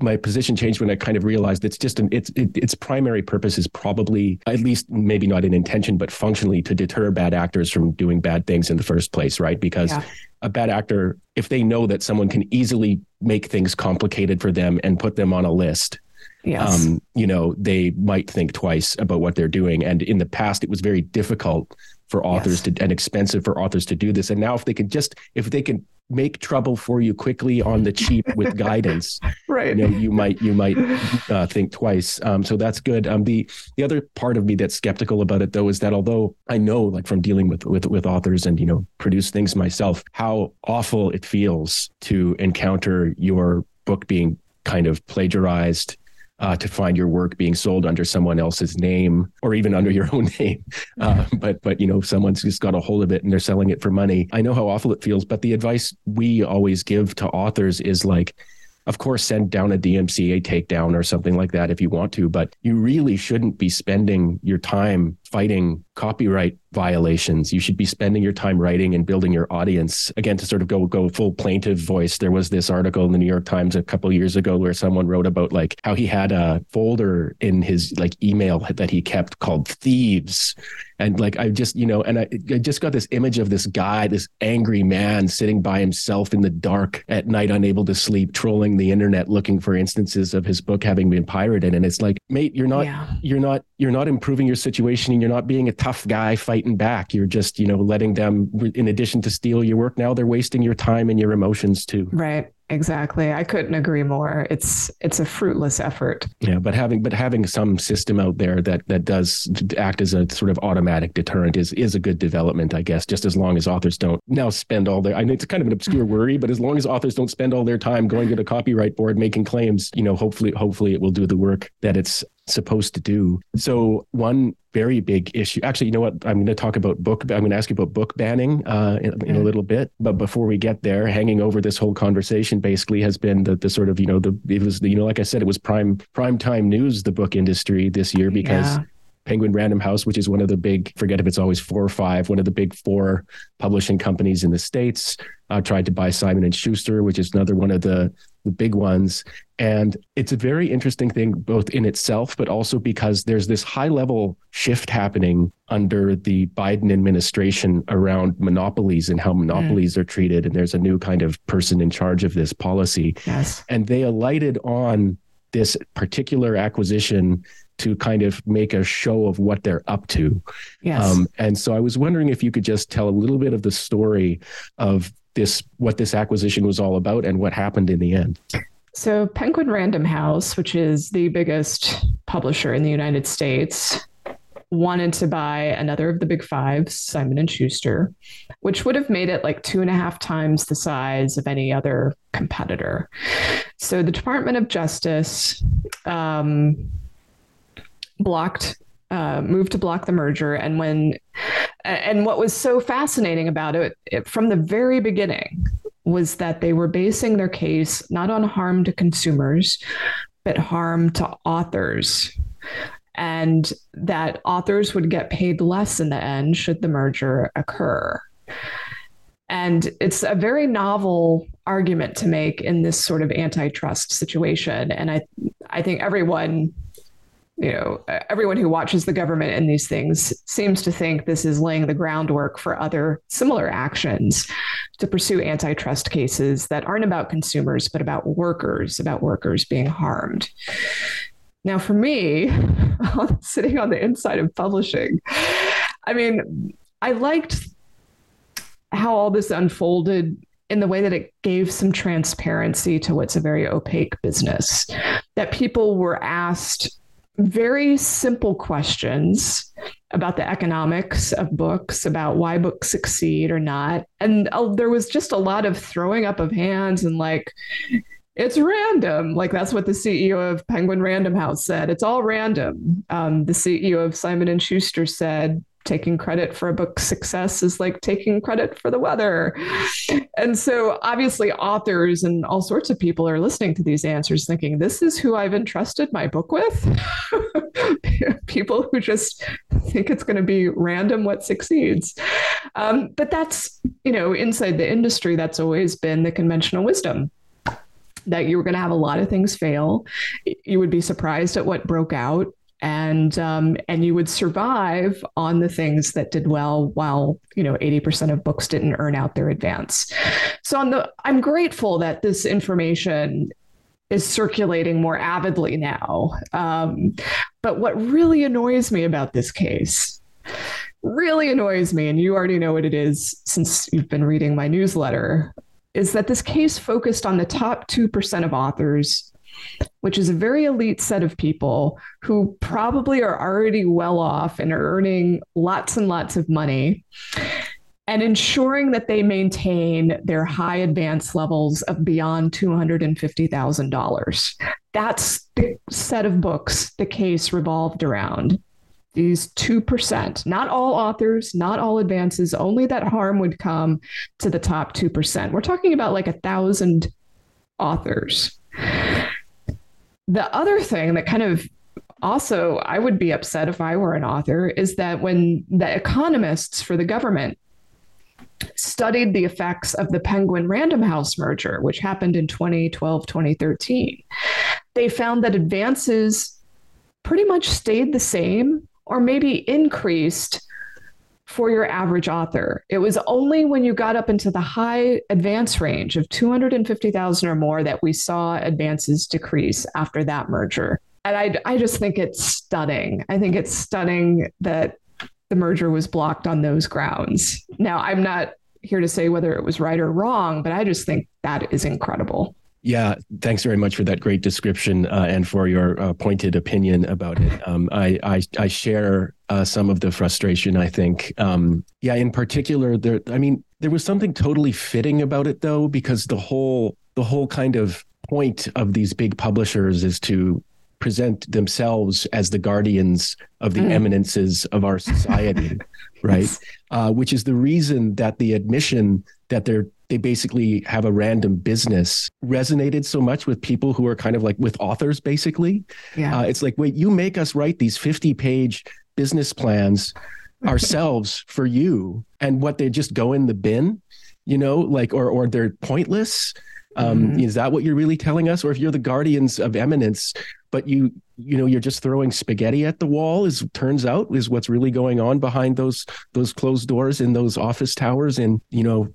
Speaker 1: my position changed when I kind of realized it's just an its it, its primary purpose is probably at least maybe not in intention but functionally to deter bad actors from doing bad things in the first place, right? Because yeah. a bad actor, if they know that someone can easily make things complicated for them and put them on a list, yes. Um, you know, they might think twice about what they're doing. And in the past, it was very difficult for authors yes. to and expensive for authors to do this. And now, if they can just if they can make trouble for you quickly on the cheap with guidance,
Speaker 2: right?
Speaker 1: You know, you might you might uh, think twice. Um, so that's good. Um, the the other part of me that's skeptical about it though is that although I know, like from dealing with with with authors and you know produce things myself, how awful it feels to encounter your book being kind of plagiarized uh, to find your work being sold under someone else's name or even under your own name. Uh, but but you know someone's just got a hold of it and they're selling it for money. I know how awful it feels, but the advice we always give to authors is like of course, send down a DMCA takedown or something like that if you want to, but you really shouldn't be spending your time fighting copyright violations. You should be spending your time writing and building your audience. Again, to sort of go go full plaintive voice. There was this article in the New York Times a couple years ago where someone wrote about like how he had a folder in his like email that he kept called thieves and like I just you know and I, I just got this image of this guy this angry man sitting by himself in the dark at night unable to sleep trolling the internet looking for instances of his book having been pirated and it's like mate you're not yeah. you're not you're not improving your situation and you're not being a tough guy fighting back you're just you know letting them in addition to steal your work now they're wasting your time and your emotions too
Speaker 2: right Exactly. I couldn't agree more. It's it's a fruitless effort.
Speaker 1: Yeah, but having but having some system out there that that does act as a sort of automatic deterrent is is a good development, I guess. Just as long as authors don't now spend all their I know it's kind of an obscure worry, but as long as authors don't spend all their time going to the copyright board making claims, you know, hopefully hopefully it will do the work that it's supposed to do. So one very big issue. Actually, you know what? I'm going to talk about book. I'm going to ask you about book banning uh, in, in, a little bit. But before we get there, hanging over this whole conversation basically has been the the sort of you know the it was the, you know like I said it was prime prime time news the book industry this year because. Yeah. Penguin Random House, which is one of the big, forget if it's always four or five, one of the big four publishing companies in the States, uh, tried to buy Simon and Schuster, which is another one of the, the big ones And it's a very interesting thing, both in itself, but also because there's this high level shift happening under the Biden administration around monopolies and how monopolies mm. are treated. And there's a new kind of person in charge of this policy.
Speaker 2: Yes.
Speaker 1: And they alighted on this particular acquisition to kind of make a show of what they're up to.
Speaker 2: Yes. Um,
Speaker 1: and so I was wondering if you could just tell a little bit of the story of this, what this acquisition was all about and what happened in the end.
Speaker 2: So, Penguin Random House, which is the biggest publisher in the United States, wanted to buy another of the big five, Simon and Schuster, which would have made it like two and a half times the size of any other competitor. So the Department of Justice um, blocked uh, moved to block the merger. And when, and what was so fascinating about it, it, from the very beginning was that they were basing their case not on harm to consumers, but harm to authors. And that authors would get paid less in the end should the merger occur. And it's a very novel argument to make in this sort of antitrust situation. And I, I think everyone you know, everyone who watches the government and these things seems to think this is laying the groundwork for other similar actions to pursue antitrust cases that aren't about consumers, but about workers, about workers being harmed. Now, for me, sitting on the inside of publishing, I mean, I liked how all this unfolded in the way that it gave some transparency to what's a very opaque business. That people were asked very simple questions about the economics of books, about why books succeed or not. And uh, there was just a lot of throwing up of hands and like, it's random. Like that's what the CEO of Penguin Random House said. It's all random. Um, the CEO of Simon and Schuster said taking credit for a book's success is like taking credit for the weather. And so obviously authors and all sorts of people are listening to these answers thinking, this is who I've entrusted my book with. people who just think it's going to be random what succeeds. Um, but that's, you know, inside the industry, that's always been the conventional wisdom that you were going to have a lot of things fail. You would be surprised at what broke out and um, and you would survive on the things that did well while you know 80% of books didn't earn out their advance. So on the i'm grateful that this information is circulating more avidly now. Um, but what really annoys me about this case really annoys me and you already know what it is since you've been reading my newsletter is that this case focused on the top 2% of authors which is a very elite set of people who probably are already well off and are earning lots and lots of money and ensuring that they maintain their high advance levels of beyond $250,000. That's the set of books the case revolved around. These 2%, not all authors, not all advances, only that harm would come to the top 2%. We're talking about like a thousand authors. The other thing that kind of also I would be upset if I were an author is that when the economists for the government studied the effects of the Penguin Random House merger, which happened in 2012, 2013, they found that advances pretty much stayed the same or maybe increased for your average author. It was only when you got up into the high advance range of 250,000 or more that we saw advances decrease after that merger. And I, I just think it's stunning. I think it's stunning that the merger was blocked on those grounds. Now, I'm not here to say whether it was right or wrong, but I just think that is incredible.
Speaker 1: Yeah, thanks very much for that great description uh, and for your uh, pointed opinion about it. Um, I, I, I share uh, some of the frustration. I think, um, yeah, in particular, there. I mean, there was something totally fitting about it, though, because the whole the whole kind of point of these big publishers is to present themselves as the guardians of the mm. eminences of our society, right? Uh, which is the reason that the admission that they're they basically have a random business resonated so much with people who are kind of like with authors basically
Speaker 2: yeah. Uh,
Speaker 1: it's like wait you make us write these 50 page business plans ourselves for you and what they just go in the bin you know like or or they're pointless Um, mm-hmm. Is that what you're really telling us? Or if you're the guardians of eminence, but you you know you're just throwing spaghetti at the wall is turns out is what's really going on behind those those closed doors in those office towers in you know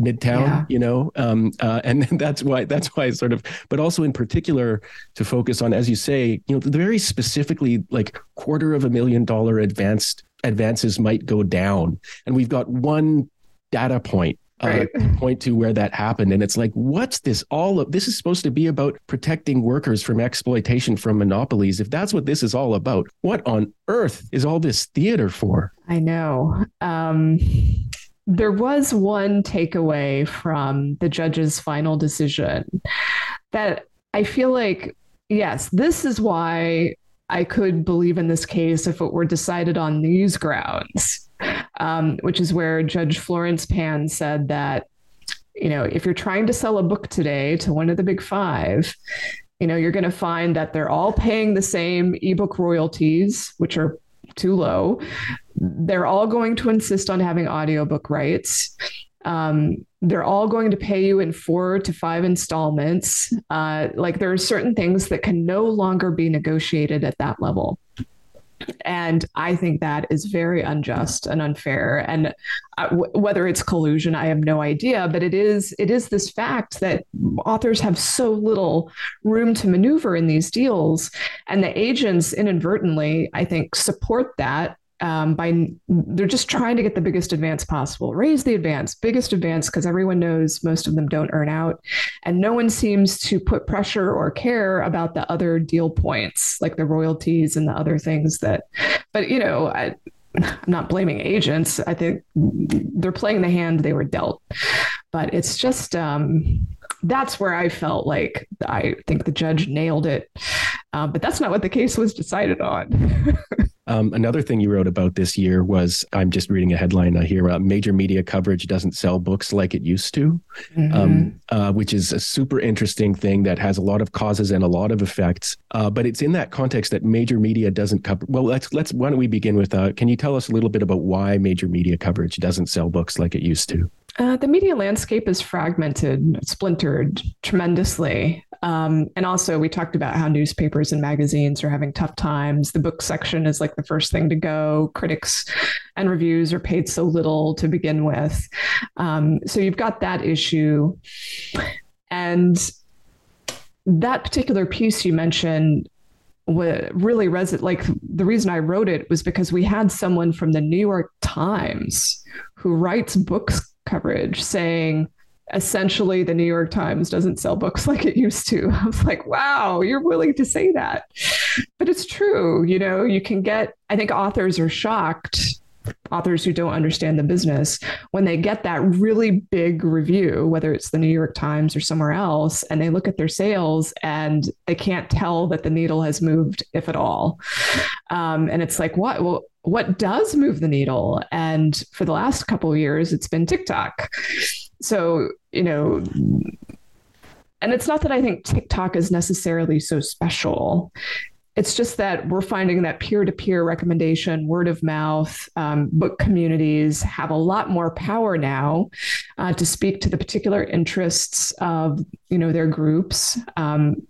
Speaker 1: midtown yeah. you know um, uh, and that's why that's why sort of but also in particular to focus on as you say you know the very specifically like quarter of a million dollar advanced advances might go down. And we've got one data point uh, right. point to where that happened. And it's like what's this all of this is supposed to be about protecting workers from exploitation from monopolies. If that's what this is all about what on earth is all this theater for?
Speaker 2: I know. Um there was one takeaway from the judge's final decision that I feel like, yes, this is why I could believe in this case if it were decided on these grounds, um, which is where Judge Florence Pan said that, you know, if you're trying to sell a book today to one of the big five, you know, you're going to find that they're all paying the same ebook royalties, which are too low. They're all going to insist on having audiobook rights. Um, they're all going to pay you in four to five installments. Uh, like there are certain things that can no longer be negotiated at that level. And I think that is very unjust and unfair. And uh, whether it's collusion, I have no idea. But it is it is this fact that authors have so little room to maneuver in these deals, and the agents inadvertently, I think, support that um, by they're just trying to get the biggest advance possible raise the advance biggest advance because everyone knows most of them don't earn out and no one seems to put pressure or care about the other deal points like the royalties and the other things that but you know I, I'm not blaming agents. I think they're playing the hand they were dealt. But it's just um, that's where I felt like I think the judge nailed it. Uh, but that's not what the case was decided on.
Speaker 1: Um, another thing you wrote about this year was I'm just reading a headline here uh, major media coverage doesn't sell books like it used to, mm-hmm. um, uh, which is a super interesting thing that has a lot of causes and a lot of effects. Uh, but it's in that context that major media doesn't cover. Well, let's, let's, why don't we begin with uh, can you tell us a little bit about why major media coverage doesn't sell books like it used to?
Speaker 2: Uh, the media landscape is fragmented, splintered tremendously. Um, and also, we talked about how newspapers and magazines are having tough times. The book section is like the first thing to go. Critics and reviews are paid so little to begin with. Um, so you've got that issue. And that particular piece you mentioned really resonated. Like the reason I wrote it was because we had someone from the New York Times who writes books coverage saying essentially the New York Times doesn't sell books like it used to. I was like, wow, you're willing to say that. But it's true. You know, you can get, I think authors are shocked, authors who don't understand the business, when they get that really big review, whether it's the New York Times or somewhere else, and they look at their sales and they can't tell that the needle has moved, if at all. Um, and it's like, what? Well, what does move the needle? And for the last couple of years, it's been TikTok. So, you know, and it's not that I think TikTok is necessarily so special. It's just that we're finding that peer to peer recommendation, word of mouth, um, book communities have a lot more power now uh, to speak to the particular interests of you know their groups. Um,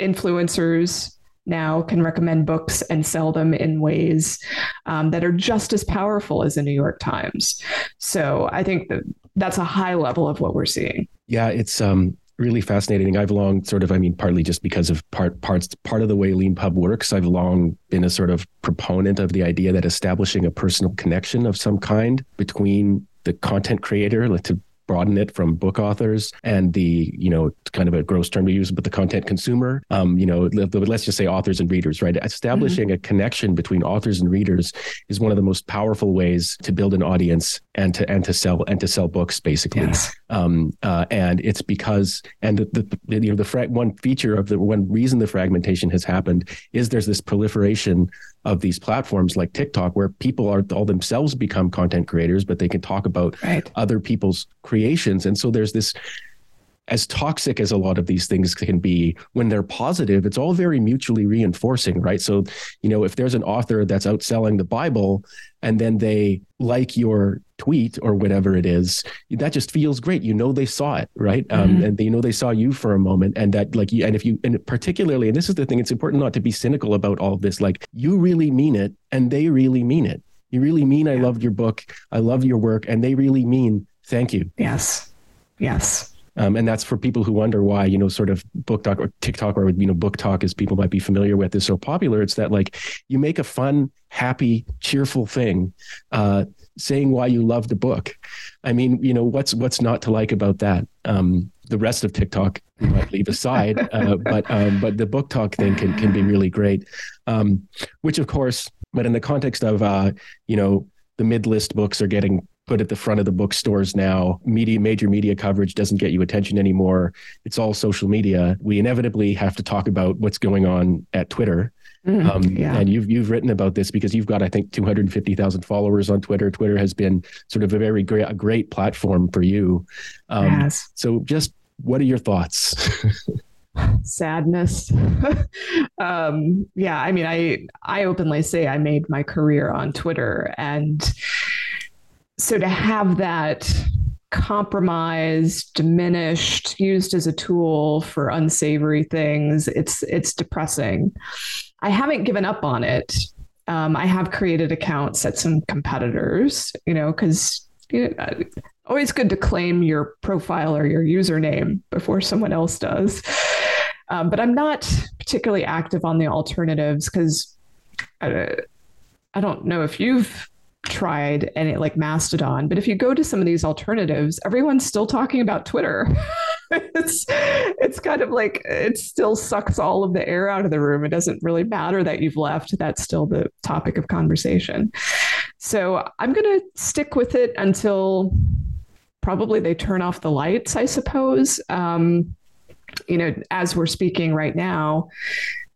Speaker 2: influencers now can recommend books and sell them in ways um, that are just as powerful as the New York Times. So I think that that's a high level of what we're seeing.
Speaker 1: Yeah, it's um, really fascinating. I've long sort of, I mean, partly just because of part parts part of the way Leanpub works. I've long been a sort of proponent of the idea that establishing a personal connection of some kind between the content creator, like to broaden it from book authors and the you know kind of a gross term to use but the content consumer um, you know let's just say authors and readers right establishing mm-hmm. a connection between authors and readers is one of the most powerful ways to build an audience and to and to sell and to sell books basically yes. Um, uh, and it's because and the, the you know the fra- one feature of the one reason the fragmentation has happened is there's this proliferation of these platforms like TikTok, where people are all themselves become content creators, but they can talk about right. other people's creations. And so there's this as toxic as a lot of these things can be when they're positive it's all very mutually reinforcing right so you know if there's an author that's outselling the bible and then they like your tweet or whatever it is, that just feels great. You know they saw it, right? Um, mm-hmm. and they, you know they saw you for a moment, and that like you, and if you and particularly, and this is the thing, it's important not to be cynical about all of this. Like you really mean it, and they really mean it. You really mean I loved your book, I love your work, and they really mean thank you.
Speaker 2: Yes, yes.
Speaker 1: Um, and that's for people who wonder why, you know, sort of BookTok or TikTok or, you know, BookTok, as people might be familiar with, is so popular. It's that like you make a fun, happy, cheerful thing, uh, saying why you love the book. I mean, you know, what's what's not to like about that? Um, the rest of TikTok we might leave aside, uh, but um, but the BookTok thing can can be really great. Um, which of course, but in the context of uh, you know the mid list books are getting put at the front of the bookstores now. Media, major media coverage doesn't get you attention anymore. It's all social media. We inevitably have to talk about what's going on at Twitter. Mm, um, yeah. And you've you've written about this because you've got I think 250,000 followers on Twitter. Twitter has been sort of a very great a great platform for you. Um, yes. So just what are your thoughts?
Speaker 2: sadness um, yeah i mean i i openly say i made my career on twitter and so to have that compromised, diminished, used as a tool for unsavory things, it's it's depressing. I haven't given up on it. Um, I have created accounts at some competitors, you know, because you know, always good to claim your profile or your username before someone else does. Um, but I'm not particularly active on the alternatives because I, I don't know if you've tried any like Mastodon, but if you go to some of these alternatives, everyone's still talking about Twitter. it's it's kind of like it still sucks all of the air out of the room. It doesn't really matter that you've left. That's still the topic of conversation. So I'm gonna stick with it until probably they turn off the lights, I suppose. Um, you know, as we're speaking right now,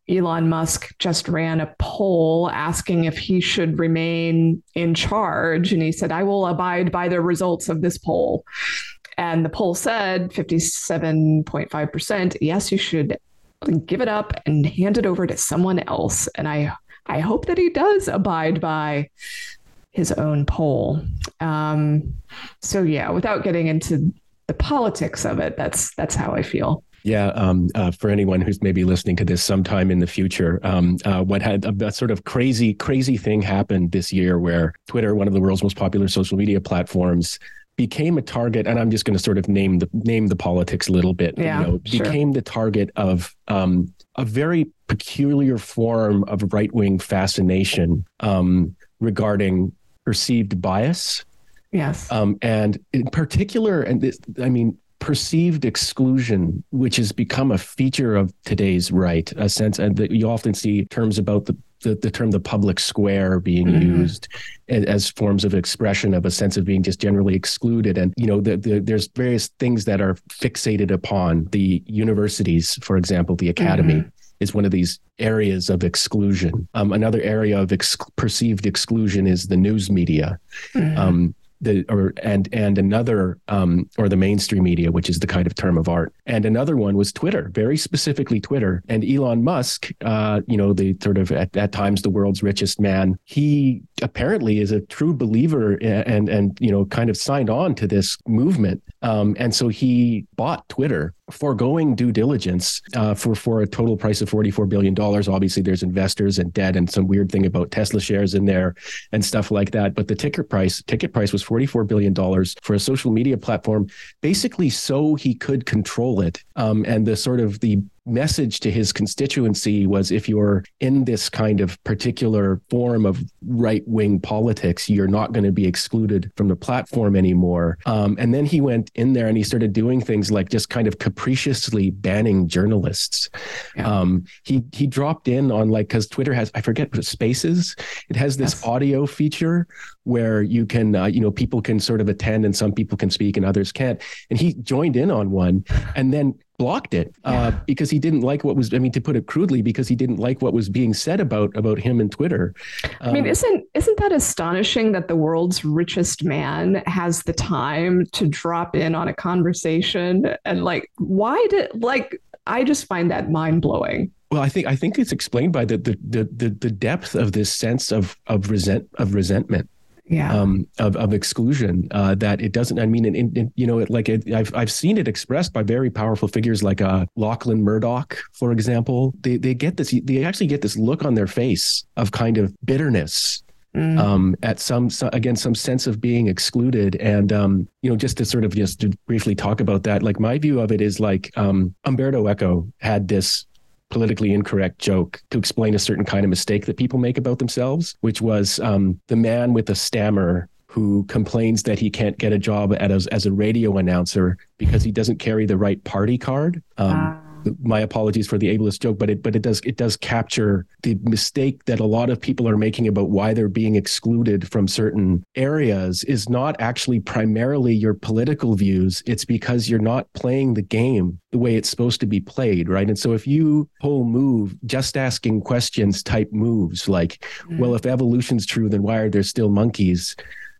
Speaker 2: Elon Musk just ran a poll asking if he should remain in charge. And he said, I will abide by the results of this poll. And the poll said 57.5% yes, you should give it up and hand it over to someone else. And I, I hope that he does abide by his own poll. Um, so yeah, without getting into the politics of it, that's that's how I feel.
Speaker 1: Yeah, um, uh, for anyone who's maybe listening to this sometime in the future, um, uh, what had a, a, sort of crazy, crazy thing happened this year where Twitter, one of the world's most popular social media platforms, became a target, and I'm just going to sort of name the name the politics a little bit.
Speaker 2: Yeah, you know,
Speaker 1: sure. became the target of um, a very peculiar form of right wing fascination um, regarding perceived bias.
Speaker 2: Yes.
Speaker 1: Um, and in particular, and this, I mean, perceived exclusion, which has become a feature of today's right, a sense, and that you often see terms about the the, the term the public square being mm-hmm. used as, as, forms of expression of a sense of being just generally excluded and you know the, the, there's various things that are fixated upon the universities for example the academy mm-hmm. is one of these areas of exclusion um, another area of ex- perceived exclusion is the news media mm-hmm. um, the or and and another um, or the mainstream media, which is the kind of term of art, and another one was Twitter, very specifically Twitter. And Elon Musk, uh, you know, the sort of at, at times the world's richest man, he apparently is a true believer and and you know kind of signed on to this movement, um, and so he bought Twitter foregoing due diligence uh, for for a total price of forty four billion dollars. Obviously, there's investors and debt and some weird thing about Tesla shares in there and stuff like that. But the ticket price ticket price was forty four billion dollars for a social media platform, basically so he could control it. Um, and the sort of the message to his constituency was if you're in this kind of particular form of right wing politics, you're not going to be excluded from the platform anymore. Um, and then he went in there and he started doing things like just kind of capriciously banning journalists. Yeah. Um, he he dropped in on like because Twitter has I forget Spaces. It has this yes. audio feature where you can uh, you know people can sort of attend and some people can speak and others can't. And he joined in on one and then blocked it uh, yeah. because he didn't like what was. I mean, to put it crudely, because he didn't like what was being said about about him and Twitter.
Speaker 2: Um, I mean, um, isn't isn't that astonishing that the world's richest man has the time to drop in on a conversation and like why did like I just find that mind blowing.
Speaker 1: Well, I think I think it's explained by the the the the depth of this sense of of resent of resentment
Speaker 2: yeah.
Speaker 1: um, of, of exclusion uh, that it doesn't i mean in, you know it, like it, I've, I've seen it expressed by very powerful figures like uh, lachlan murdoch for example they, they get this they actually get this look on their face of kind of bitterness Mm. Um, at some, some, again some sense of being excluded and um, you know just to sort of just to briefly talk about that like my view of it is like um, umberto eco had this politically incorrect joke to explain a certain kind of mistake that people make about themselves, which was um, the man with a stammer who complains that he can't get a job as, as a radio announcer because he doesn't carry the right party card. Um, uh my apologies for the ableist joke, but it but it does it does capture the mistake that a lot of people are making about why they're being excluded from certain areas is not actually primarily your political views. It's because you're not playing the game the way it's supposed to be played, right? And so if you whole move just asking questions type moves like, mm. well, if evolution's true, then why are there still monkeys?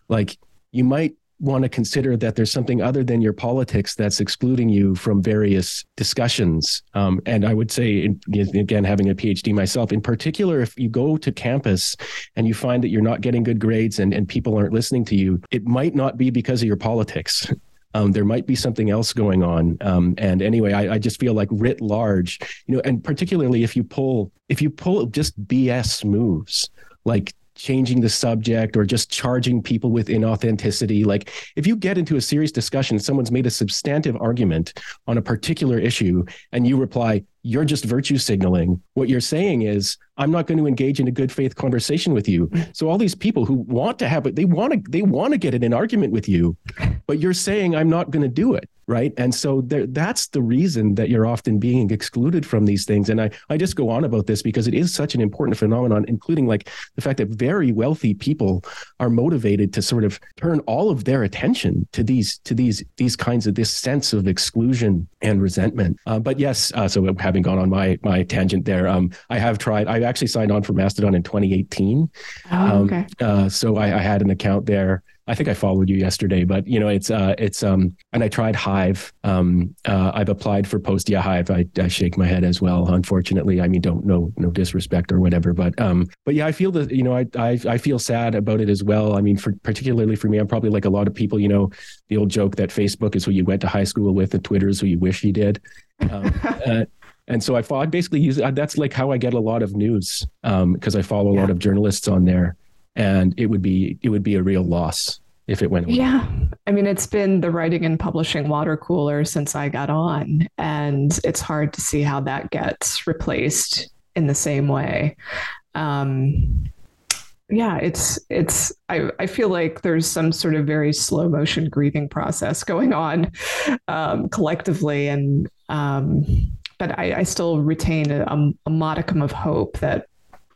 Speaker 1: Like you might want to consider that there's something other than your politics that's excluding you from various discussions. Um, and I would say, again, having a PhD myself, in particular, if you go to campus and you find that you're not getting good grades and, and people aren't listening to you, it might not be because of your politics. Um, there might be something else going on. Um, and anyway, I, I, just feel like writ large, you know, and particularly if you pull if you pull just BS moves like changing the subject or just charging people with inauthenticity. Like if you get into a serious discussion, someone's made a substantive argument on a particular issue and you reply, you're just virtue signaling. What you're saying is, I'm not going to engage in a good faith conversation with you. So all these people who want to have it, they want to they want to get in an argument with you, but you're saying I'm not going to do it right and so there, that's the reason that you're often being excluded from these things and I, I just go on about this because it is such an important phenomenon including like the fact that very wealthy people are motivated to sort of turn all of their attention to these to these these kinds of this sense of exclusion and resentment uh, but yes uh, so having gone on my my tangent there um, i have tried i actually signed on for mastodon in 2018 oh, um, okay. Uh, so I, I had an account there I think I followed you yesterday, but you know, it's uh, it's um, and I tried Hive. Um, uh, I've applied for Postia Hive. I, I shake my head as well. Unfortunately, I mean, don't no no disrespect or whatever, but um, but yeah, I feel that you know, I I, I feel sad about it as well. I mean, for particularly for me, I'm probably like a lot of people. You know, the old joke that Facebook is who you went to high school with, and Twitter is who you wish you did. Um, uh, and so I, I basically use that's like how I get a lot of news because um, I follow a yeah. lot of journalists on there and it would be it would be a real loss if it went away.
Speaker 2: Yeah. I mean, it's been the writing and publishing water cooler since I got on, and it's hard to see how that gets replaced in the same way. Um, yeah, it's it's I, I feel like there's some sort of very slow motion grieving process going on um, collectively, and um, but I, I still retain a, a modicum of hope that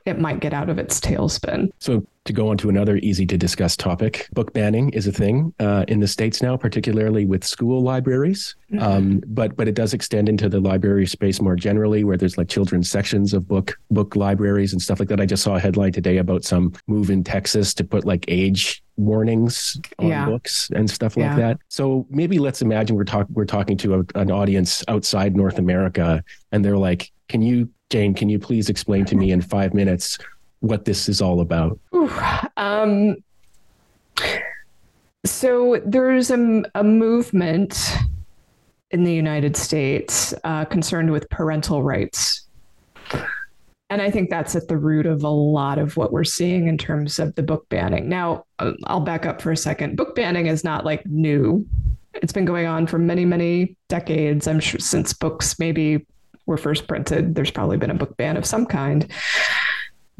Speaker 2: it might get out of its tailspin.
Speaker 1: So, to go on to another easy to discuss topic, book banning is a thing uh, in the states now, particularly with school libraries. Mm-hmm. Um, but but it does extend into the library space more generally, where there's like children's sections of book book libraries and stuff like that. I just saw a headline today about some move in Texas to put like age warnings on yeah. books and stuff like yeah. that. So maybe let's imagine we're talking we're talking to a, an audience outside North America, and they're like, "Can you Jane, can you please explain to me in five minutes what this is all about? Um,
Speaker 2: so there's a, a, movement in the United States uh, concerned with parental rights. And I think that's at the root of a lot of what we're seeing in terms of the book banning. Now, uh, I'll back up for a second. Book banning is not like new. It's been going on for many, many decades. I'm sure since books maybe were first printed, there's probably been a book ban of some kind.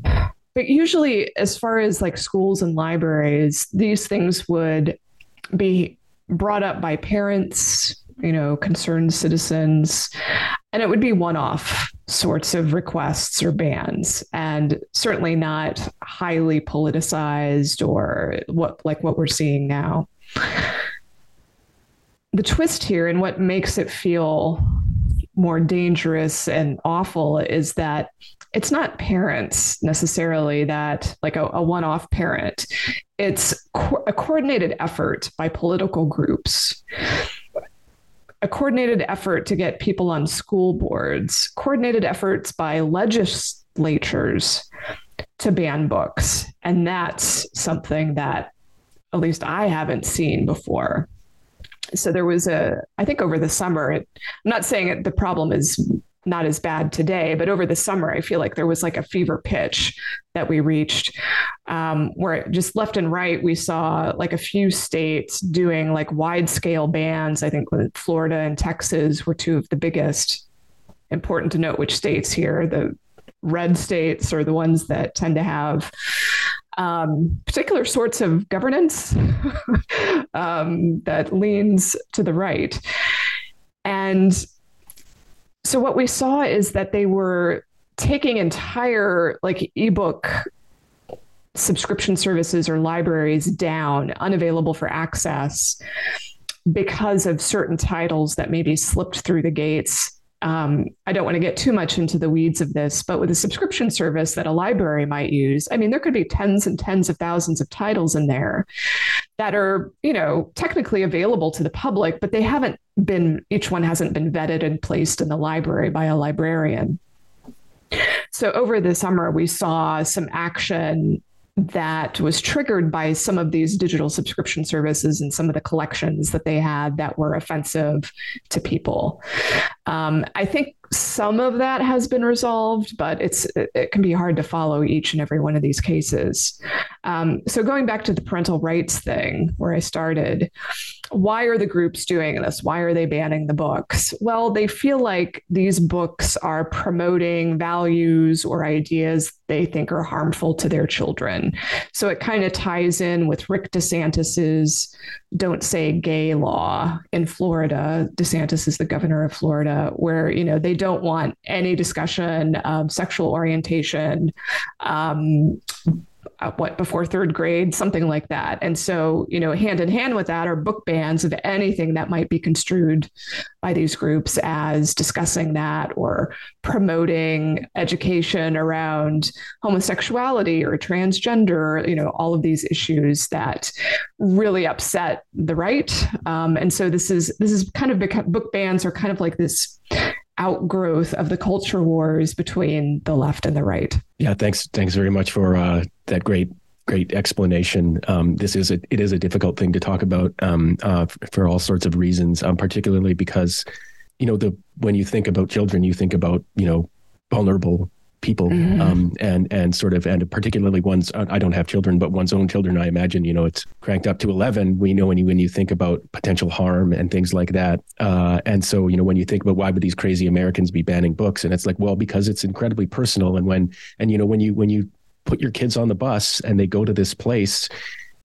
Speaker 2: But usually, as far as like schools and libraries, these things would be brought up by parents, you know, concerned citizens, and it would be one off sorts of requests or bans, and certainly not highly politicized or what like what we're seeing now. The twist here and what makes it feel more dangerous and awful is that it's not parents necessarily that like a, a one-off parent it's co- a coordinated effort by political groups a coordinated effort to get people on school boards coordinated efforts by legislatures to ban books and that's something that at least I haven't seen before. So there was a, I think over the summer, it, I'm not saying it, the problem is not as bad today, but over the summer, I feel like there was like a fever pitch that we reached um, where just left and right, we saw like a few states doing like wide scale bans. I think Florida and Texas were two of the biggest. Important to note which states here, the red states are the ones that tend to have um, particular sorts of governance um, that leans to the right. And so what we saw is that they were taking entire like ebook subscription services or libraries down, unavailable for access because of certain titles that maybe slipped through the gates um, I don't want to get too much into the weeds of this, but with a subscription service that a library might use, I mean, there could be tens and tens of thousands of titles in there that are, you know, technically available to the public, but they haven't been, each one hasn't been vetted and placed in the library by a librarian. So over the summer, we saw some action that was triggered by some of these digital subscription services and some of the collections that they had that were offensive to people. Um, I think some of that has been resolved, but it's it can be hard to follow each and every one of these cases. Um, so going back to the parental rights thing, where I started, why are the groups doing this? Why are they banning the books? Well, they feel like these books are promoting values or ideas they think are harmful to their children. So it kind of ties in with Rick DeSantis's "Don't Say Gay" law in Florida. DeSantis is the governor of Florida, where you know they don't want any discussion of sexual orientation. Um, uh, what before third grade, something like that. And so, you know, hand in hand with that are book bans of anything that might be construed by these groups as discussing that or promoting education around homosexuality or transgender, you know, all of these issues that really upset the right. Um, and so this is this is kind of book bans are kind of like this outgrowth of the culture wars between the left and the right.
Speaker 1: Yeah, thanks. Thanks very much for uh, that great great explanation. Um, this is a it is a difficult thing to talk about um, uh, for all sorts of reasons, um, particularly because you know the when you think about children, you think about you know vulnerable people mm-hmm. um, and and sort of and particularly one's I don't have children but one's own children I imagine you know it's cranked up to 11 we know when you when you think about potential harm and things like that uh, and so you know when you think about why would these crazy Americans be banning books and it's like well because it's incredibly personal and when and you know when you when you put your kids on the bus and they go to this place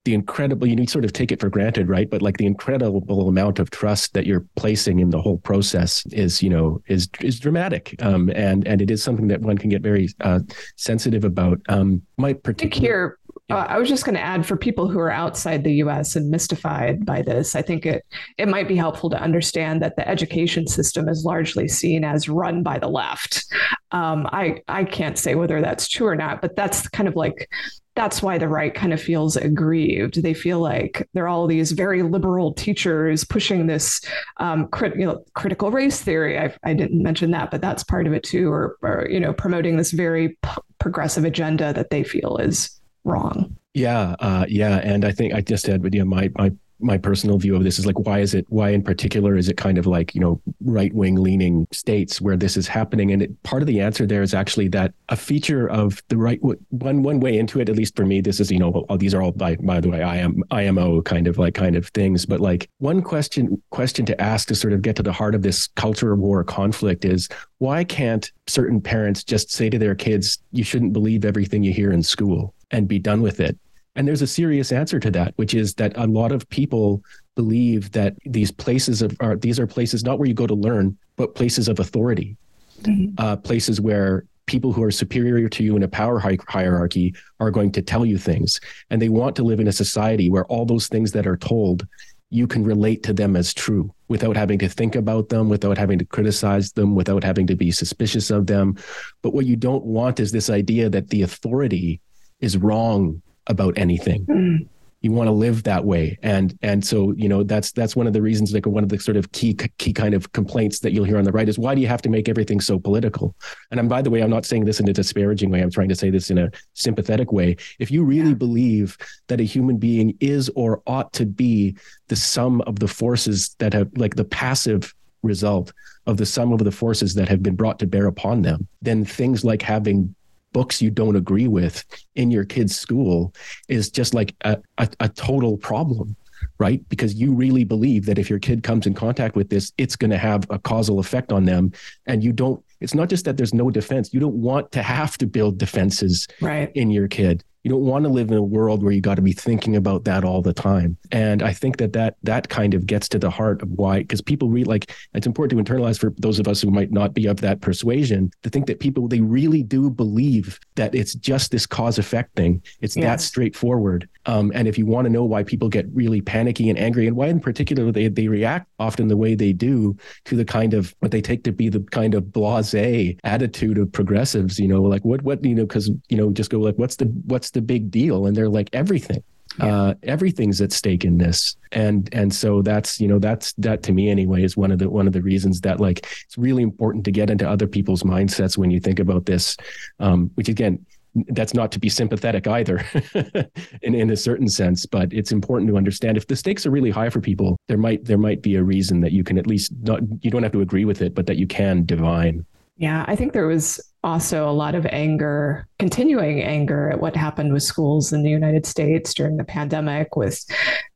Speaker 1: the incredible you need sort of take it for granted right? But like the incredible amount of trust that you're placing in the whole process is you know is is dramatic. Um, and and it is something that one can get very uh, sensitive about. Um, my particular
Speaker 2: uh, I was just going to add for people who are outside the US and mystified by this, I think it it might be helpful to understand that the education system is largely seen as run by the left. Um, I I can't say whether that's true or not, but that's kind of like that's why the right kind of feels aggrieved. They feel like there are all these very liberal teachers pushing this um, crit, you know, critical race theory. I, I, didn't mention that, but that's part of it too, or, or you know, promoting this very p- progressive agenda that they feel is wrong.
Speaker 1: Yeah, uh, yeah, and I think I just had, you know, my my my personal view of this is like why is it why in particular is it kind of like you know right wing leaning states where this is happening? And it, part of the answer there is actually that a feature of the right one one way into it at least for me this is you know all, these are all by by the way I am IMO kind of like kind of things. But like one question question to ask to sort of get to the heart of this culture war conflict is why can't certain parents just say to their kids you shouldn't believe everything you hear in school and be done with it and there's a serious answer to that, which is that a lot of people believe that these places of are these are places not where you go to learn, but places of authority, mm-hmm. uh, places where people who are superior to you in a power hi- hierarchy are going to tell you things, and they want to live in a society where all those things that are told you can relate to them as true without having to think about them, without having to criticize them, without having to be suspicious of them. But what you don't want is this idea that the authority is wrong about anything. Mm. you want to live that way and and so you know that's that's one of the reasons like one of the sort of key key kind of complaints that you'll hear on the right is why do you have to make everything so political and I'm, by the way i'm not saying this in a disparaging way i'm trying to say this in a sympathetic way if you really yeah. believe that a human being is or ought to be the sum of the forces that have like the passive result of the sum of the forces that have been brought to bear upon them then things like having books you don't agree with in your kid's school is just like a, a, a total problem right? Because you really believe that if your kid comes in contact with this, it's going to have a causal effect on them. And you don't, it's not just that there's no defense. You don't want to have to build defenses
Speaker 2: right.
Speaker 1: in your kid you don't want to live in a world where you got to be thinking about that all the time. And i think that that that kind of gets to the heart of why because people read like it's important to internalize for those of us who might not be of that persuasion to think that people they really do believe that it's just this cause effect thing. It's yes. that straightforward. Um, and if you want to know why people get really panicky and angry and why in particular they, they react often the way they do to the kind of what they take to be the kind of blase attitude of progressives you know like what what you know because you know just go like what's the what's the big deal? And they're like, everything. Yeah. Uh, everything's at stake in this and and so that's you know that's that to me anyway is one of the one of the reasons that like it's really important to get into other people's mindsets when you think about this um, which again that's not to be sympathetic either in, in a certain sense but it's important to understand if the stakes are really high for people there might there might be a reason that you can at least not you don't have to agree with it but that you can divine
Speaker 2: yeah, I think there was also a lot of anger, continuing anger at what happened with schools in the United States during the pandemic. With,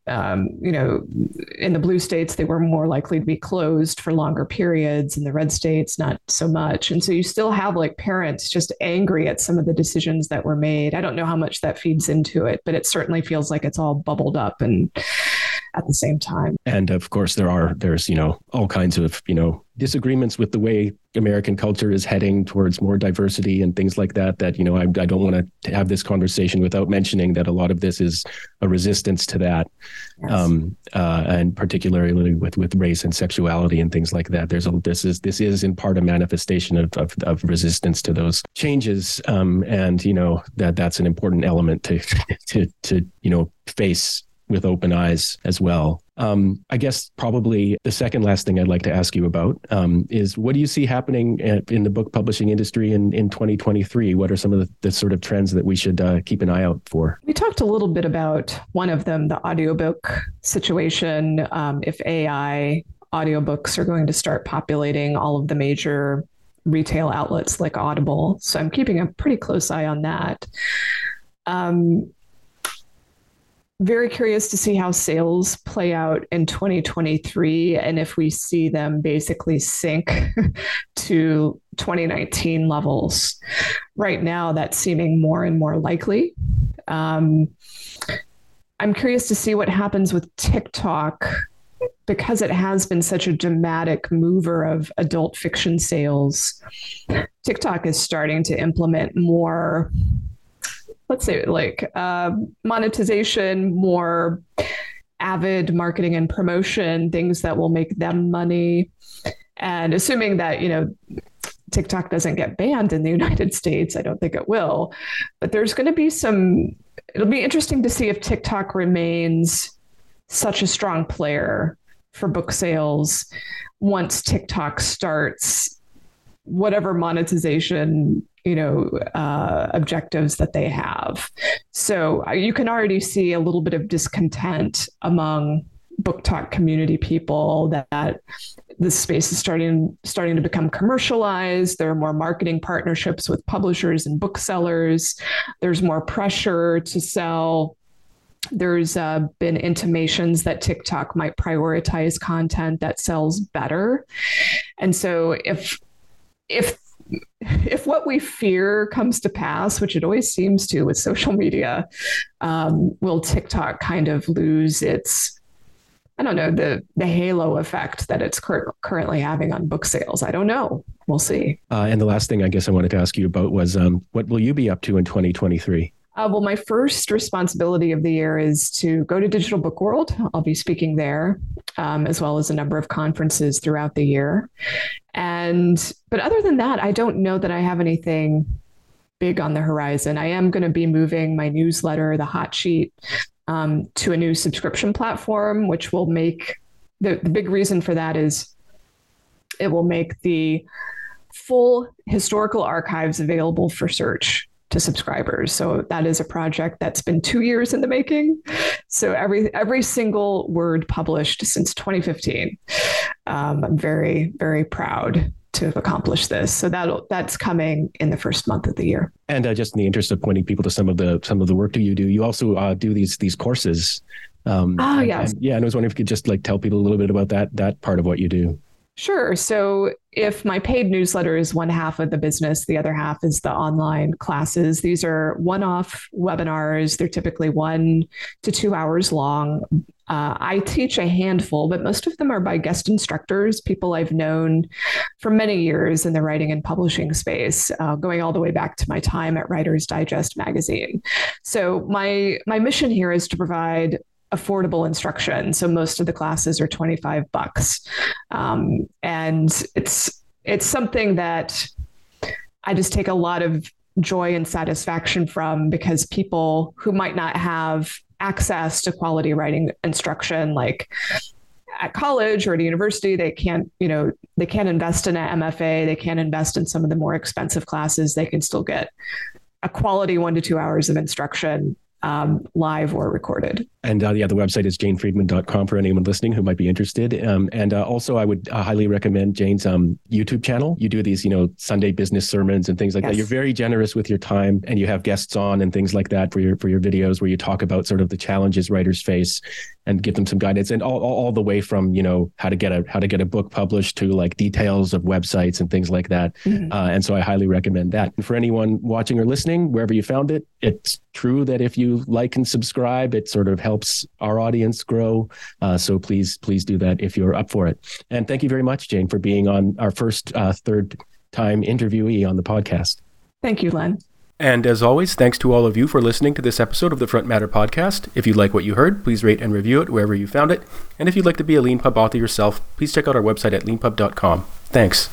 Speaker 2: um, you know, in the blue states, they were more likely to be closed for longer periods. In the red states, not so much. And so you still have like parents just angry at some of the decisions that were made. I don't know how much that feeds into it, but it certainly feels like it's all bubbled up and at the same time.
Speaker 1: And of course, there are there's you know all kinds of you know disagreements with the way American culture is heading towards more diversity and things like that. That you know I, I don't want to have this conversation without mentioning that a lot of this is a resistance to that, yes. um, uh, and particularly with with race and sexuality and things like that. There's a this is this is in part a manifestation of of, of resistance to those changes, um, and you know that that's an important element to to to you know face with open eyes as well. Um, I guess probably the second last thing I'd like to ask you about um, is what do you see happening in the book publishing industry in, in 2023? What are some of the, the sort of trends that we should uh, keep an eye out for?
Speaker 2: We talked a little bit about one of them, the audiobook situation. Um, if AI audiobooks are going to start populating all of the major retail outlets like Audible. So I'm keeping a pretty close eye on that. Um, very curious to see how sales play out in 2023 and if we see them basically sink to 2019 levels. Right now, that's seeming more and more likely. Um, I'm curious to see what happens with TikTok because it has been such a dramatic mover of adult fiction sales. TikTok is starting to implement more let's say like uh, monetization, more avid marketing and promotion, things that will make them money. And assuming that, you know, TikTok doesn't get banned in the United States, I don't think it will. But there's going to be some, it'll be interesting to see if TikTok remains such a strong player for book sales once TikTok starts whatever monetization you know uh, objectives that they have. So uh, you can already see a little bit of discontent among BookTok community people that, that space is starting starting to become commercialized. There are more marketing partnerships with publishers and booksellers. There's more pressure to sell. There's uh, been intimations that TikTok might prioritize content that sells better. And so if if if what we fear comes to pass, which it always seems to with social media, um, will TikTok kind of lose its, I don't know, the the halo effect that it's cur- currently having on book sales? I don't know. We'll see.
Speaker 1: Uh, and the last thing I guess I wanted to ask you about was um, what will you be up to in 2023?
Speaker 2: Uh, well, my first responsibility of the year is to go to Digital Book World. I'll be speaking there, um, as well as a number of conferences throughout the year. And but other than that, I don't know that I have anything big on the horizon. I am going to be moving my newsletter, the hot sheet, um, to a new subscription platform, which will make the, the big reason for that is it will make the full historical archives available for search to subscribers. So that is a project that's been two years in the making. So every every single word published since 2015. Um, I'm very very proud to have accomplished this. So that that's coming in the first month of the year.
Speaker 1: And uh, just in the interest of pointing people to some of the some of the work that you do, you also uh, do these these courses.
Speaker 2: Um, oh yes,
Speaker 1: and, yeah. And I was wondering if you could just like tell people a little bit about that that part of what you do.
Speaker 2: Sure. So if my paid newsletter is one half of the business, the other half is the online classes. These are one off webinars. They're typically one to two hours long. Uh, I teach a handful, but most of them are by guest instructors, people I've known for many years in the writing and publishing space, uh, going all the way back to my time at Writer's Digest magazine. So my my mission here is to provide affordable instruction. So most of the classes are 25 bucks. Um, and it's it's something that I just take a lot of joy and satisfaction from because people who might not have access to quality writing instruction like at college or at a university they can't you know they can't invest in an mfa they can't invest in some of the more expensive classes they can still get a quality one to two hours of instruction um, live or recorded.
Speaker 1: And uh, yeah, the website is janefriedman.com for anyone listening who might be interested. Um, and uh, also, I would uh, highly recommend Jane's um, YouTube channel. You do these, you know, Sunday business sermons and things like yes. that. You're very generous with your time, and you have guests on and things like that for your for your videos where you talk about sort of the challenges writers face and give them some guidance and all, all, all, the way from you know how to get a how to get a book published to like details of websites and things like that mm-hmm. uh, and so i highly recommend that and for anyone watching or listening wherever you found it it's true that if you like and subscribe it sort of helps our audience grow uh, so please please do that if you're up for it and thank you very much jane for being on our first uh, third time interviewee on the podcast
Speaker 2: thank you len
Speaker 1: and as always, thanks to all of you for listening to this episode of the Front Matter podcast. If you like what you heard, please rate and review it wherever you found it. And if you'd like to be a Leanpub author yourself, please check out our website at leanpub.com. Thanks.